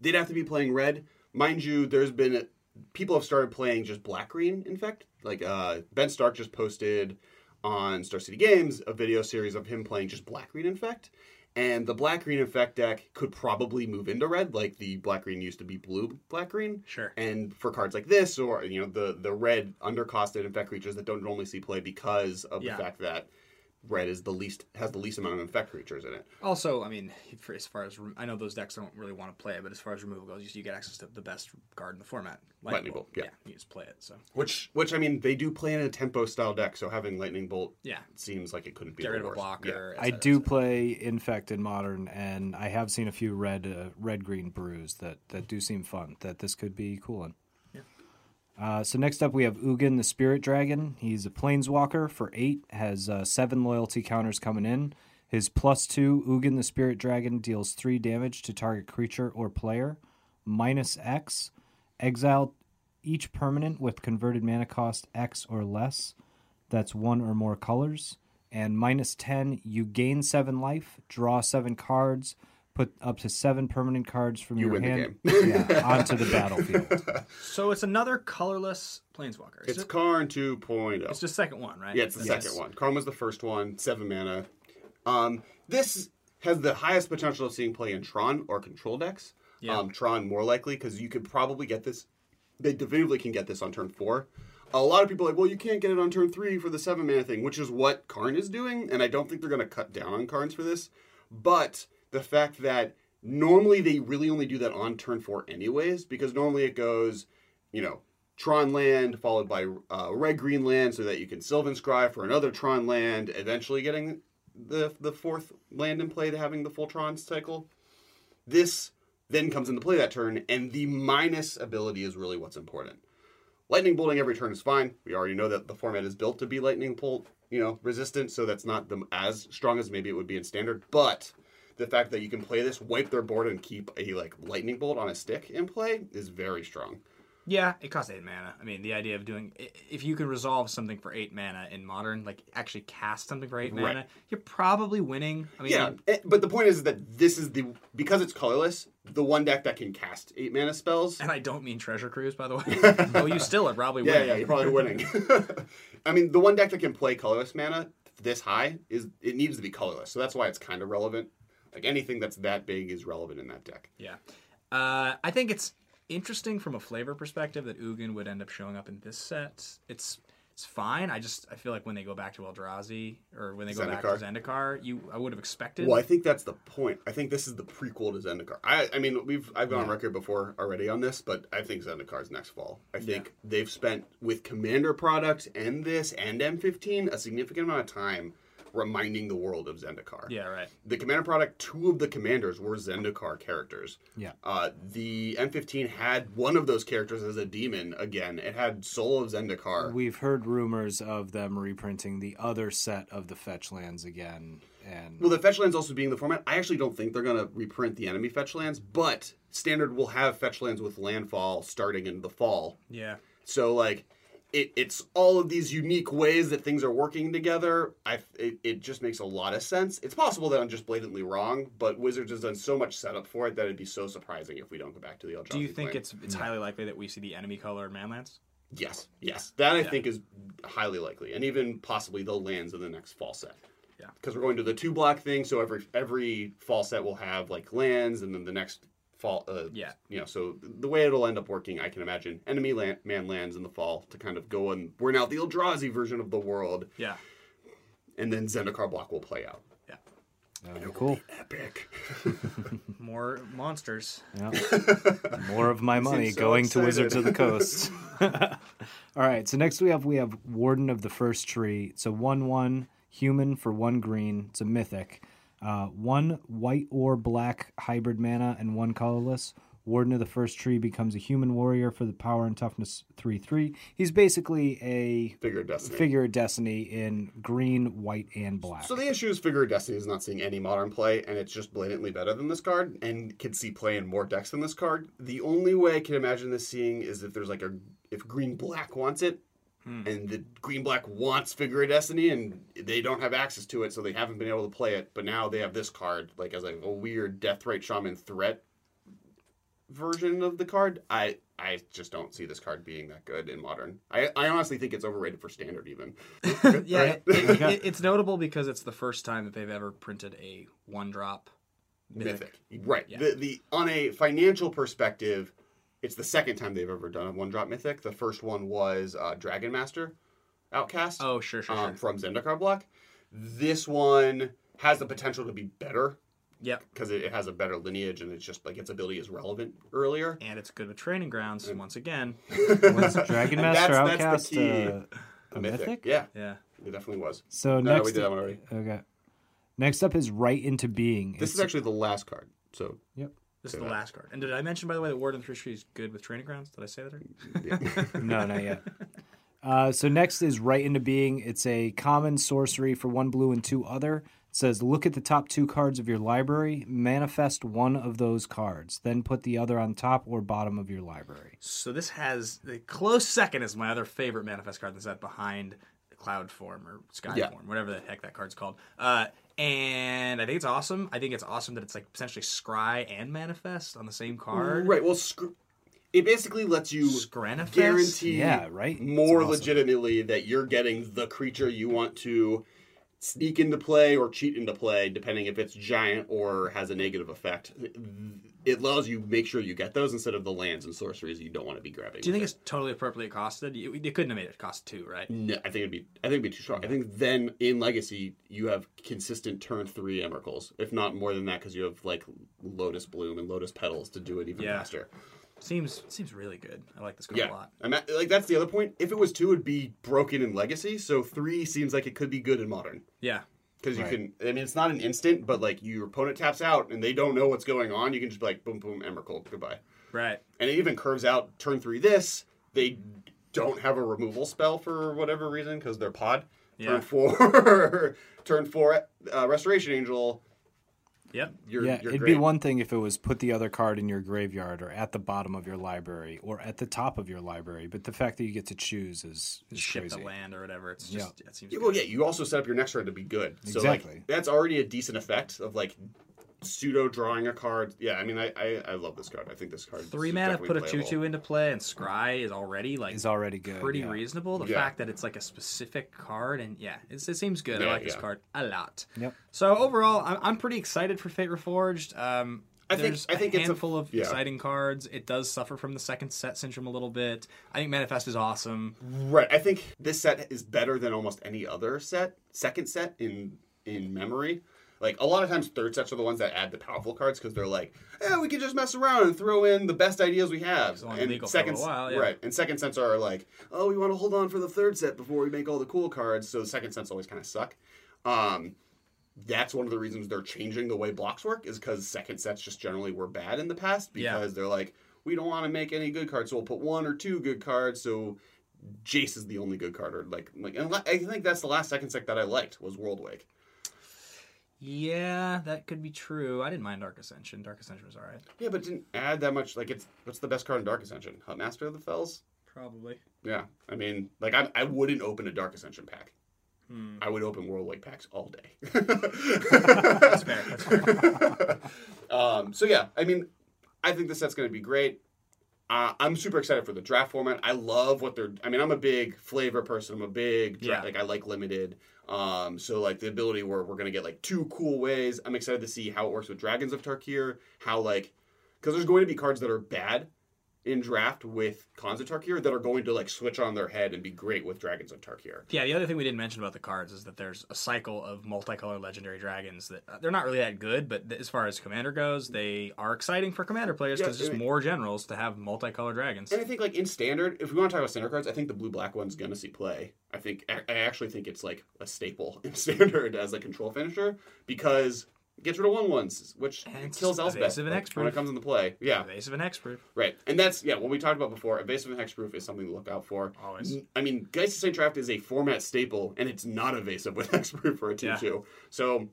B: they'd have to be playing red, mind you. There's been people have started playing just black green. In fact, like uh, Ben Stark just posted on Star City Games a video series of him playing just black green infect. And the black green infect deck could probably move into red, like the black green used to be blue black green.
C: Sure.
B: And for cards like this, or you know, the the red undercosted infect creatures that don't normally see play because of
C: Yeah.
B: the fact that red is the least has the least amount of infect creatures in it.
C: Also, I mean, for, as far as rem- I know, those decks don't really want to play it, but as far as removal goes, you, you get access to the best card in the format,
B: Lightning Bolt, yeah.
C: you just play it. So
B: Which, which I mean, they do play in a tempo style deck, so having lightning bolt
C: yeah,
B: seems like it couldn't be
C: get rid of a
B: worst.
C: blocker. et
D: I do play Infect in Modern, and I have seen a few red uh, red green brews that, that do seem fun. That this could be cool in. Uh, so next up we have Ugin the Spirit Dragon. He's a planeswalker for eight, has uh, seven loyalty counters coming in. His plus two Ugin the Spirit Dragon deals three damage to target creature or player. Minus X, exile each permanent with converted mana cost X or less. That's one or more colors. And minus 10, you gain seven life, draw seven cards, put up to seven permanent cards from
B: You
D: your hand yeah, onto the battlefield.
C: So it's another colorless planeswalker. Is
B: It's
C: it?
B: Karn 2.0.
C: It's the second one, right?
B: yeah, it's the
D: Yes.
B: second one. Karn was the first one, seven mana. Um, this has the highest potential of seeing play in Tron or control decks.
C: Yeah.
B: Um, Tron more likely because you could probably get this. They definitively can get this on turn four. A lot of people are like, well, you can't get it on turn three for the seven mana thing, which is what Karn is doing, and I don't think they're going to cut down on Karns for this. But the fact that normally they really only do that on turn four, anyways, because normally it goes, you know, Tron land followed by uh, red green land, so that you can Sylvan Scry for another Tron land, eventually getting the the fourth land in play to having the full Tron cycle. This then comes into play that turn, and the minus ability is really what's important. Lightning bolting every turn is fine. We already know that the format is built to be lightning bolt, you know, resistant, so that's not the, as strong as maybe it would be in standard. But the fact that you can play this, wipe their board, and keep a like lightning bolt on a stick in play is very strong.
C: Yeah, it costs eight mana. I mean, the idea of doing if you can resolve something for eight mana in modern, like actually cast something for eight
B: Right.
C: mana, you're probably winning. I mean,
B: Yeah, eh, but the point is that this is the because it's colorless, the one deck that can cast eight mana spells.
C: and I don't mean Treasure Cruise, by the way. oh, you still are probably winning.
B: Yeah, yeah, you're probably winning. I mean, the one deck that can play colorless mana this high is it needs to be colorless, so that's why it's kind of relevant. Like anything that's that big is relevant in that deck.
C: Yeah. Uh, I think it's interesting from a flavor perspective that Ugin would end up showing up in this set. It's it's fine. I just I feel like when they go back to Eldrazi or when they go back to
B: Zendikar?
C: Zendikar, you I would have expected.
B: Well, I think that's the point. I think this is the prequel to Zendikar. I, I mean, we've I've gone on record before already on this, but I think Zendikar's next fall. I think they've spent with Commander products and this and M15 a significant amount of time reminding the world of Zendikar.
C: Yeah, right.
B: The Commander product, two of the commanders were Zendikar characters.
D: Yeah.
B: Uh, the M15 had one of those characters as a demon again. It had Soul of Zendikar.
D: We've heard rumors of them reprinting the other set of the fetch lands again, and
B: Well, the fetch lands also being the format, I actually don't think they're going to reprint the enemy fetch lands, but standard will have fetch lands with landfall starting in the fall.
C: Yeah.
B: So like, it, it's all of these unique ways that things are working together. I it, it just makes a lot of sense. It's possible that I'm just blatantly wrong, but Wizards has done so much setup for it that it'd be so surprising if we don't go back to the Eldrazi
C: Do you think
B: plan.
C: it's it's highly likely that we see the enemy color colored manlands?
B: yes, yes, that I think is highly likely, and even possibly the lands in the next fall set.
C: Yeah.
B: because we're going to the two block thing. So every every fall set will have like lands, and then the next fall, uh,
C: Yeah.
B: you know. So the way it'll end up working, I can imagine enemy land, man lands in the fall to kind of go and burn out the Eldrazi version of the world,
C: Yeah.
B: and then Zendikar block will play out.
C: Yeah.
D: uh, cool.
B: Epic.
C: More monsters.
D: Yeah. More of my money
B: so
D: going to. Wizards of the Coast. All right. So next we have we have Warden of the First Tree. It's a one-one human for one green. It's a mythic. Uh, one white or black hybrid mana and one colorless. Warden of the First Tree becomes a human warrior for the power and toughness three three. He's basically a
B: Figure of Destiny.
D: figure of destiny in green, white, and black.
B: So the issue is Figure of Destiny is not seeing any modern play, and it's just blatantly better than this card, and can see play in more decks than this card. The only way I can imagine this seeing is if there's like a if Green Black wants it, Hmm. and the Green Black wants Figure of Destiny, and they don't have access to it, so they haven't been able to play it. But now they have this card like as like a weird Death Deathrite Shaman threat version of the card. I I just don't see this card being that good in modern. I, I honestly think it's overrated for standard even.
C: Yeah,
B: Right?
C: it- it- it's notable because it's the first time that they've ever printed a one drop
B: mythic. Right.
C: Yeah.
B: The the on a financial perspective, it's the second time they've ever done a one drop mythic. The first one was uh, Dragonmaster Outcast
C: Oh, sure, sure, sure.
B: um, from Zendikar block. This one has the potential to be better
C: yep.
B: because it, it has a better lineage and it's just like its ability is relevant earlier.
C: And it's good with training grounds and, once again.
D: Was Dragon Master
B: that's- that's the
D: Outcast
B: key.
D: uh, a mythic?
B: Yeah,
C: Yeah.
B: it definitely was.
D: So
B: No,
D: next,
B: we did that one already.
D: Okay. Next up is Write into Being.
B: This is actually the last card. So
D: Yep.
C: This is the last card. And did I mention, by the way, that Warden Three Tree is good with training grounds? Did I say that? Right?
D: No, not yet. Uh, so next is Write into Being. It's a common sorcery for one blue and two other. It says look at the top two cards of your library, manifest one of those cards, then put the other on top or bottom of your library.
C: So this has the close second is my other favorite manifest card in the set behind Cloudform or Sky
B: Yeah.
C: Form, whatever the heck that card's called. Uh, and I think it's awesome. I think it's awesome that it's like essentially Scry and Manifest on the same card.
B: right, well, scr- it basically lets you
C: Scranifest?
B: guarantee
D: Yeah, right?
B: more
D: awesome.
B: legitimately that you're getting the creature you want to sneak into play or cheat into play, depending if it's giant or has a negative effect. It allows you make sure you get those instead of the lands and sorceries you don't want to be grabbing.
C: Do you think it's totally appropriately costed? You, you couldn't have made it cost two, right?
B: No, I think it'd be. I think it'd be too strong. I think then in Legacy you have consistent turn three Emrakuls, if not more than that, because you have like Lotus Bloom and Lotus Petals to do it even
C: Yeah.
B: faster.
C: Seems seems really good. I like this card
B: Yeah,
C: a lot.
B: I'm at, like that's the other point. If it was two, it'd be broken in Legacy. So three seems like it could be good in Modern
C: Yeah.
B: Because you
D: Right.
B: can. I mean, it's not an instant, but like your opponent taps out and they don't know what's going on. You can just be like boom, boom, Emrakul, goodbye.
C: Right.
B: And it even curves out turn three. This they don't have a removal spell for whatever reason because they're pod.
C: Yeah.
B: Turn four, turn four, uh, Restoration Angel.
C: Yep.
B: you're,
D: yeah,
B: you're
D: it'd
B: great.
D: be one thing if it was put the other card in your graveyard or at the bottom of your library or at the top of your library. But the fact that you get to choose is, is
C: Ship
D: crazy.
C: the land or whatever. It's just it seems.
B: Yeah,
C: good.
B: well, yeah, you also set up your next turn to be good. So
D: Exactly.
B: like that's already a decent effect of like pseudo drawing a card. Yeah, I mean, I I, I love this card. I think this card
C: Three
B: is
C: mana
B: definitely
C: put a
B: playable.
C: two two into play, and Scry is already like
D: Is already good.
C: pretty
D: yeah.
C: reasonable. The
B: Yeah.
C: fact that it's like a specific card, and yeah, it's, it seems good. I
B: Yeah,
C: like this card a lot.
D: Yep.
C: So overall, I'm, I'm pretty excited for Fate Reforged. Um,
B: I think- I think
C: a
B: it's a-
C: handful of
B: yeah.
C: exciting cards. It does suffer from the second set syndrome a little bit. I think Manifest is awesome.
B: Right. I think this set is better than almost any other set, second set in in memory. Like a lot of times, third sets are the ones that add the powerful cards because they're like, "Yeah, we can just mess around and throw in the best ideas we have." And
C: legal for a
B: second,
C: while, yeah.
B: right? And second sets are like, "Oh, we want to hold on for the third set before we make all the cool cards." So the second sets always kind of suck. Um, that's one of the reasons they're changing the way blocks work is because second sets just generally were bad in the past
C: Yeah.
B: because they're like, we don't want to make any good cards, so we'll put one or two good cards. So Jace is the only good card, or like, like, and I think that's the last second set that I liked was Worldwake.
C: Yeah, that could be true. I didn't mind Dark Ascension. Dark Ascension was alright.
B: Yeah, but didn't add that much. Like, it's what's the best card in Dark Ascension? Master of the Fells.
C: Probably.
B: Yeah, I mean, like, I, I wouldn't open a Dark Ascension pack.
C: Hmm.
B: I would open Worldwake packs all day.
C: That's fair. That's fair.
B: Um, so yeah, I mean, I think this set's going to be great. Uh, I'm super excited for the draft format. I love what they're. I mean, I'm a big flavor person. I'm a big dra-
C: Yeah.
B: like I like limited. Um, so like the ability where we're gonna get like two cool ways. I'm excited to see how it works with Dragons of Tarkir. How like because there's going to be cards that are bad in draft with Khans of Tarkir that are going to like switch on their head and be great with Dragons of Tarkir.
C: Yeah, the other thing we didn't mention about the cards is that there's a cycle of multicolored legendary dragons that uh, they're not really that good, but th- as far as commander goes, they are exciting for commander players
B: Yeah,
C: because just
B: I mean-
C: more generals to have multicolored dragons.
B: And I think like in standard, if we want to talk about standard cards, I think the blue black one's gonna see play. I think I actually think it's like a staple in standard as a control finisher because gets rid of one ones, which
C: And
B: kills Elspeth
C: evasive and
B: like, when it
C: hexproof.
B: comes into play. Yeah,
C: Evasive and hexproof.
B: right. And that's yeah what we talked about before. Evasive and hexproof is something to look out for.
C: Always.
B: I mean, Geist of Saint Traft is a format staple, and it's not evasive with hexproof for a two two. So.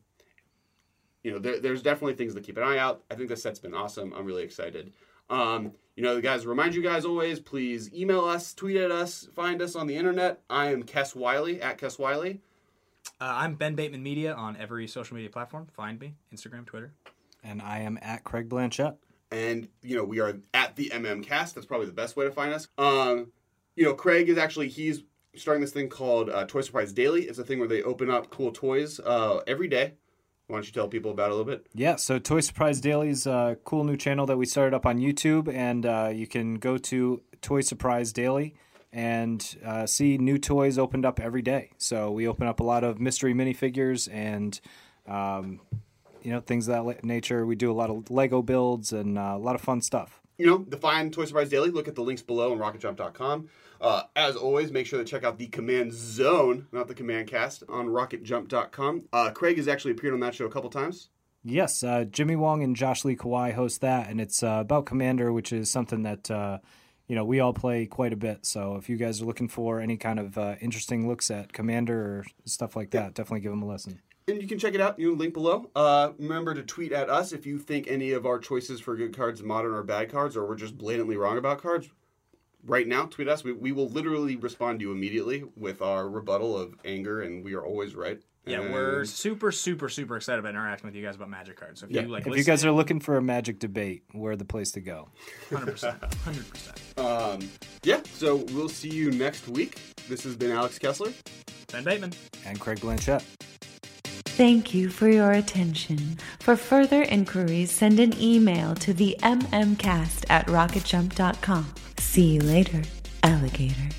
B: You know, there, there's definitely things to keep an eye out. I think this set's been awesome. I'm really excited. Um, you know, guys, remind you guys always, please email us, tweet at us, find us on the internet. I am Kess Wiley at Kess Wiley.
C: Uh, I'm Ben Bateman Media on every social media platform. Find me Instagram, Twitter.
D: And I am at Craig Blanchette.
B: And, you know, we are at the MM Cast. That's probably the best way to find us. Um, you know, Craig is actually, he's starting this thing called uh, Toy Surprise Daily. It's a thing where they open up cool toys uh, every day. Why don't you tell people about it a little bit?
D: Yeah, so Toy Surprise Daily's a cool new channel that we started up on YouTube, and uh, you can go to Toy Surprise Daily and uh, see new toys opened up every day. So we open up a lot of mystery minifigures and um, you know things of that nature. We do a lot of Lego builds and uh, a lot of fun stuff.
B: you know, define Toy Surprise Daily. Look at the links below on rocketjump.com. Uh, as always, make sure to check out the Command Zone, not the Command Cast, on rocketjump.com. Uh, Craig has actually appeared on that show a couple times.
D: Yes, uh, Jimmy Wong and Josh Lee Kwai host that, and it's uh, about Commander, which is something that uh, you know we all play quite a bit. So if you guys are looking for any kind of uh, interesting looks at Commander or stuff like that, definitely give them a listen.
B: And you can check it out. You link below. Uh, remember to tweet at us if you think any of our choices for good cards, modern or bad cards, or we're just blatantly wrong about cards. Right now, tweet us. We, we will literally respond to you immediately with our rebuttal of anger, and we are always right.
C: Yeah,
B: And-
C: we're super, super, super excited about interacting with you guys about Magic cards. So if
B: Yeah.
C: you like,
D: If you guys are looking for a Magic debate, we're the place to go.
C: hundred percent, hundred percent.
B: Um, yeah, so we'll see you next week. This has been Alex Kessler.
C: Ben Bateman.
D: And Craig Blanchette.
A: Thank you for your attention. For further inquiries, send an email to the mmcast at rocketjump.com. See you later, alligator.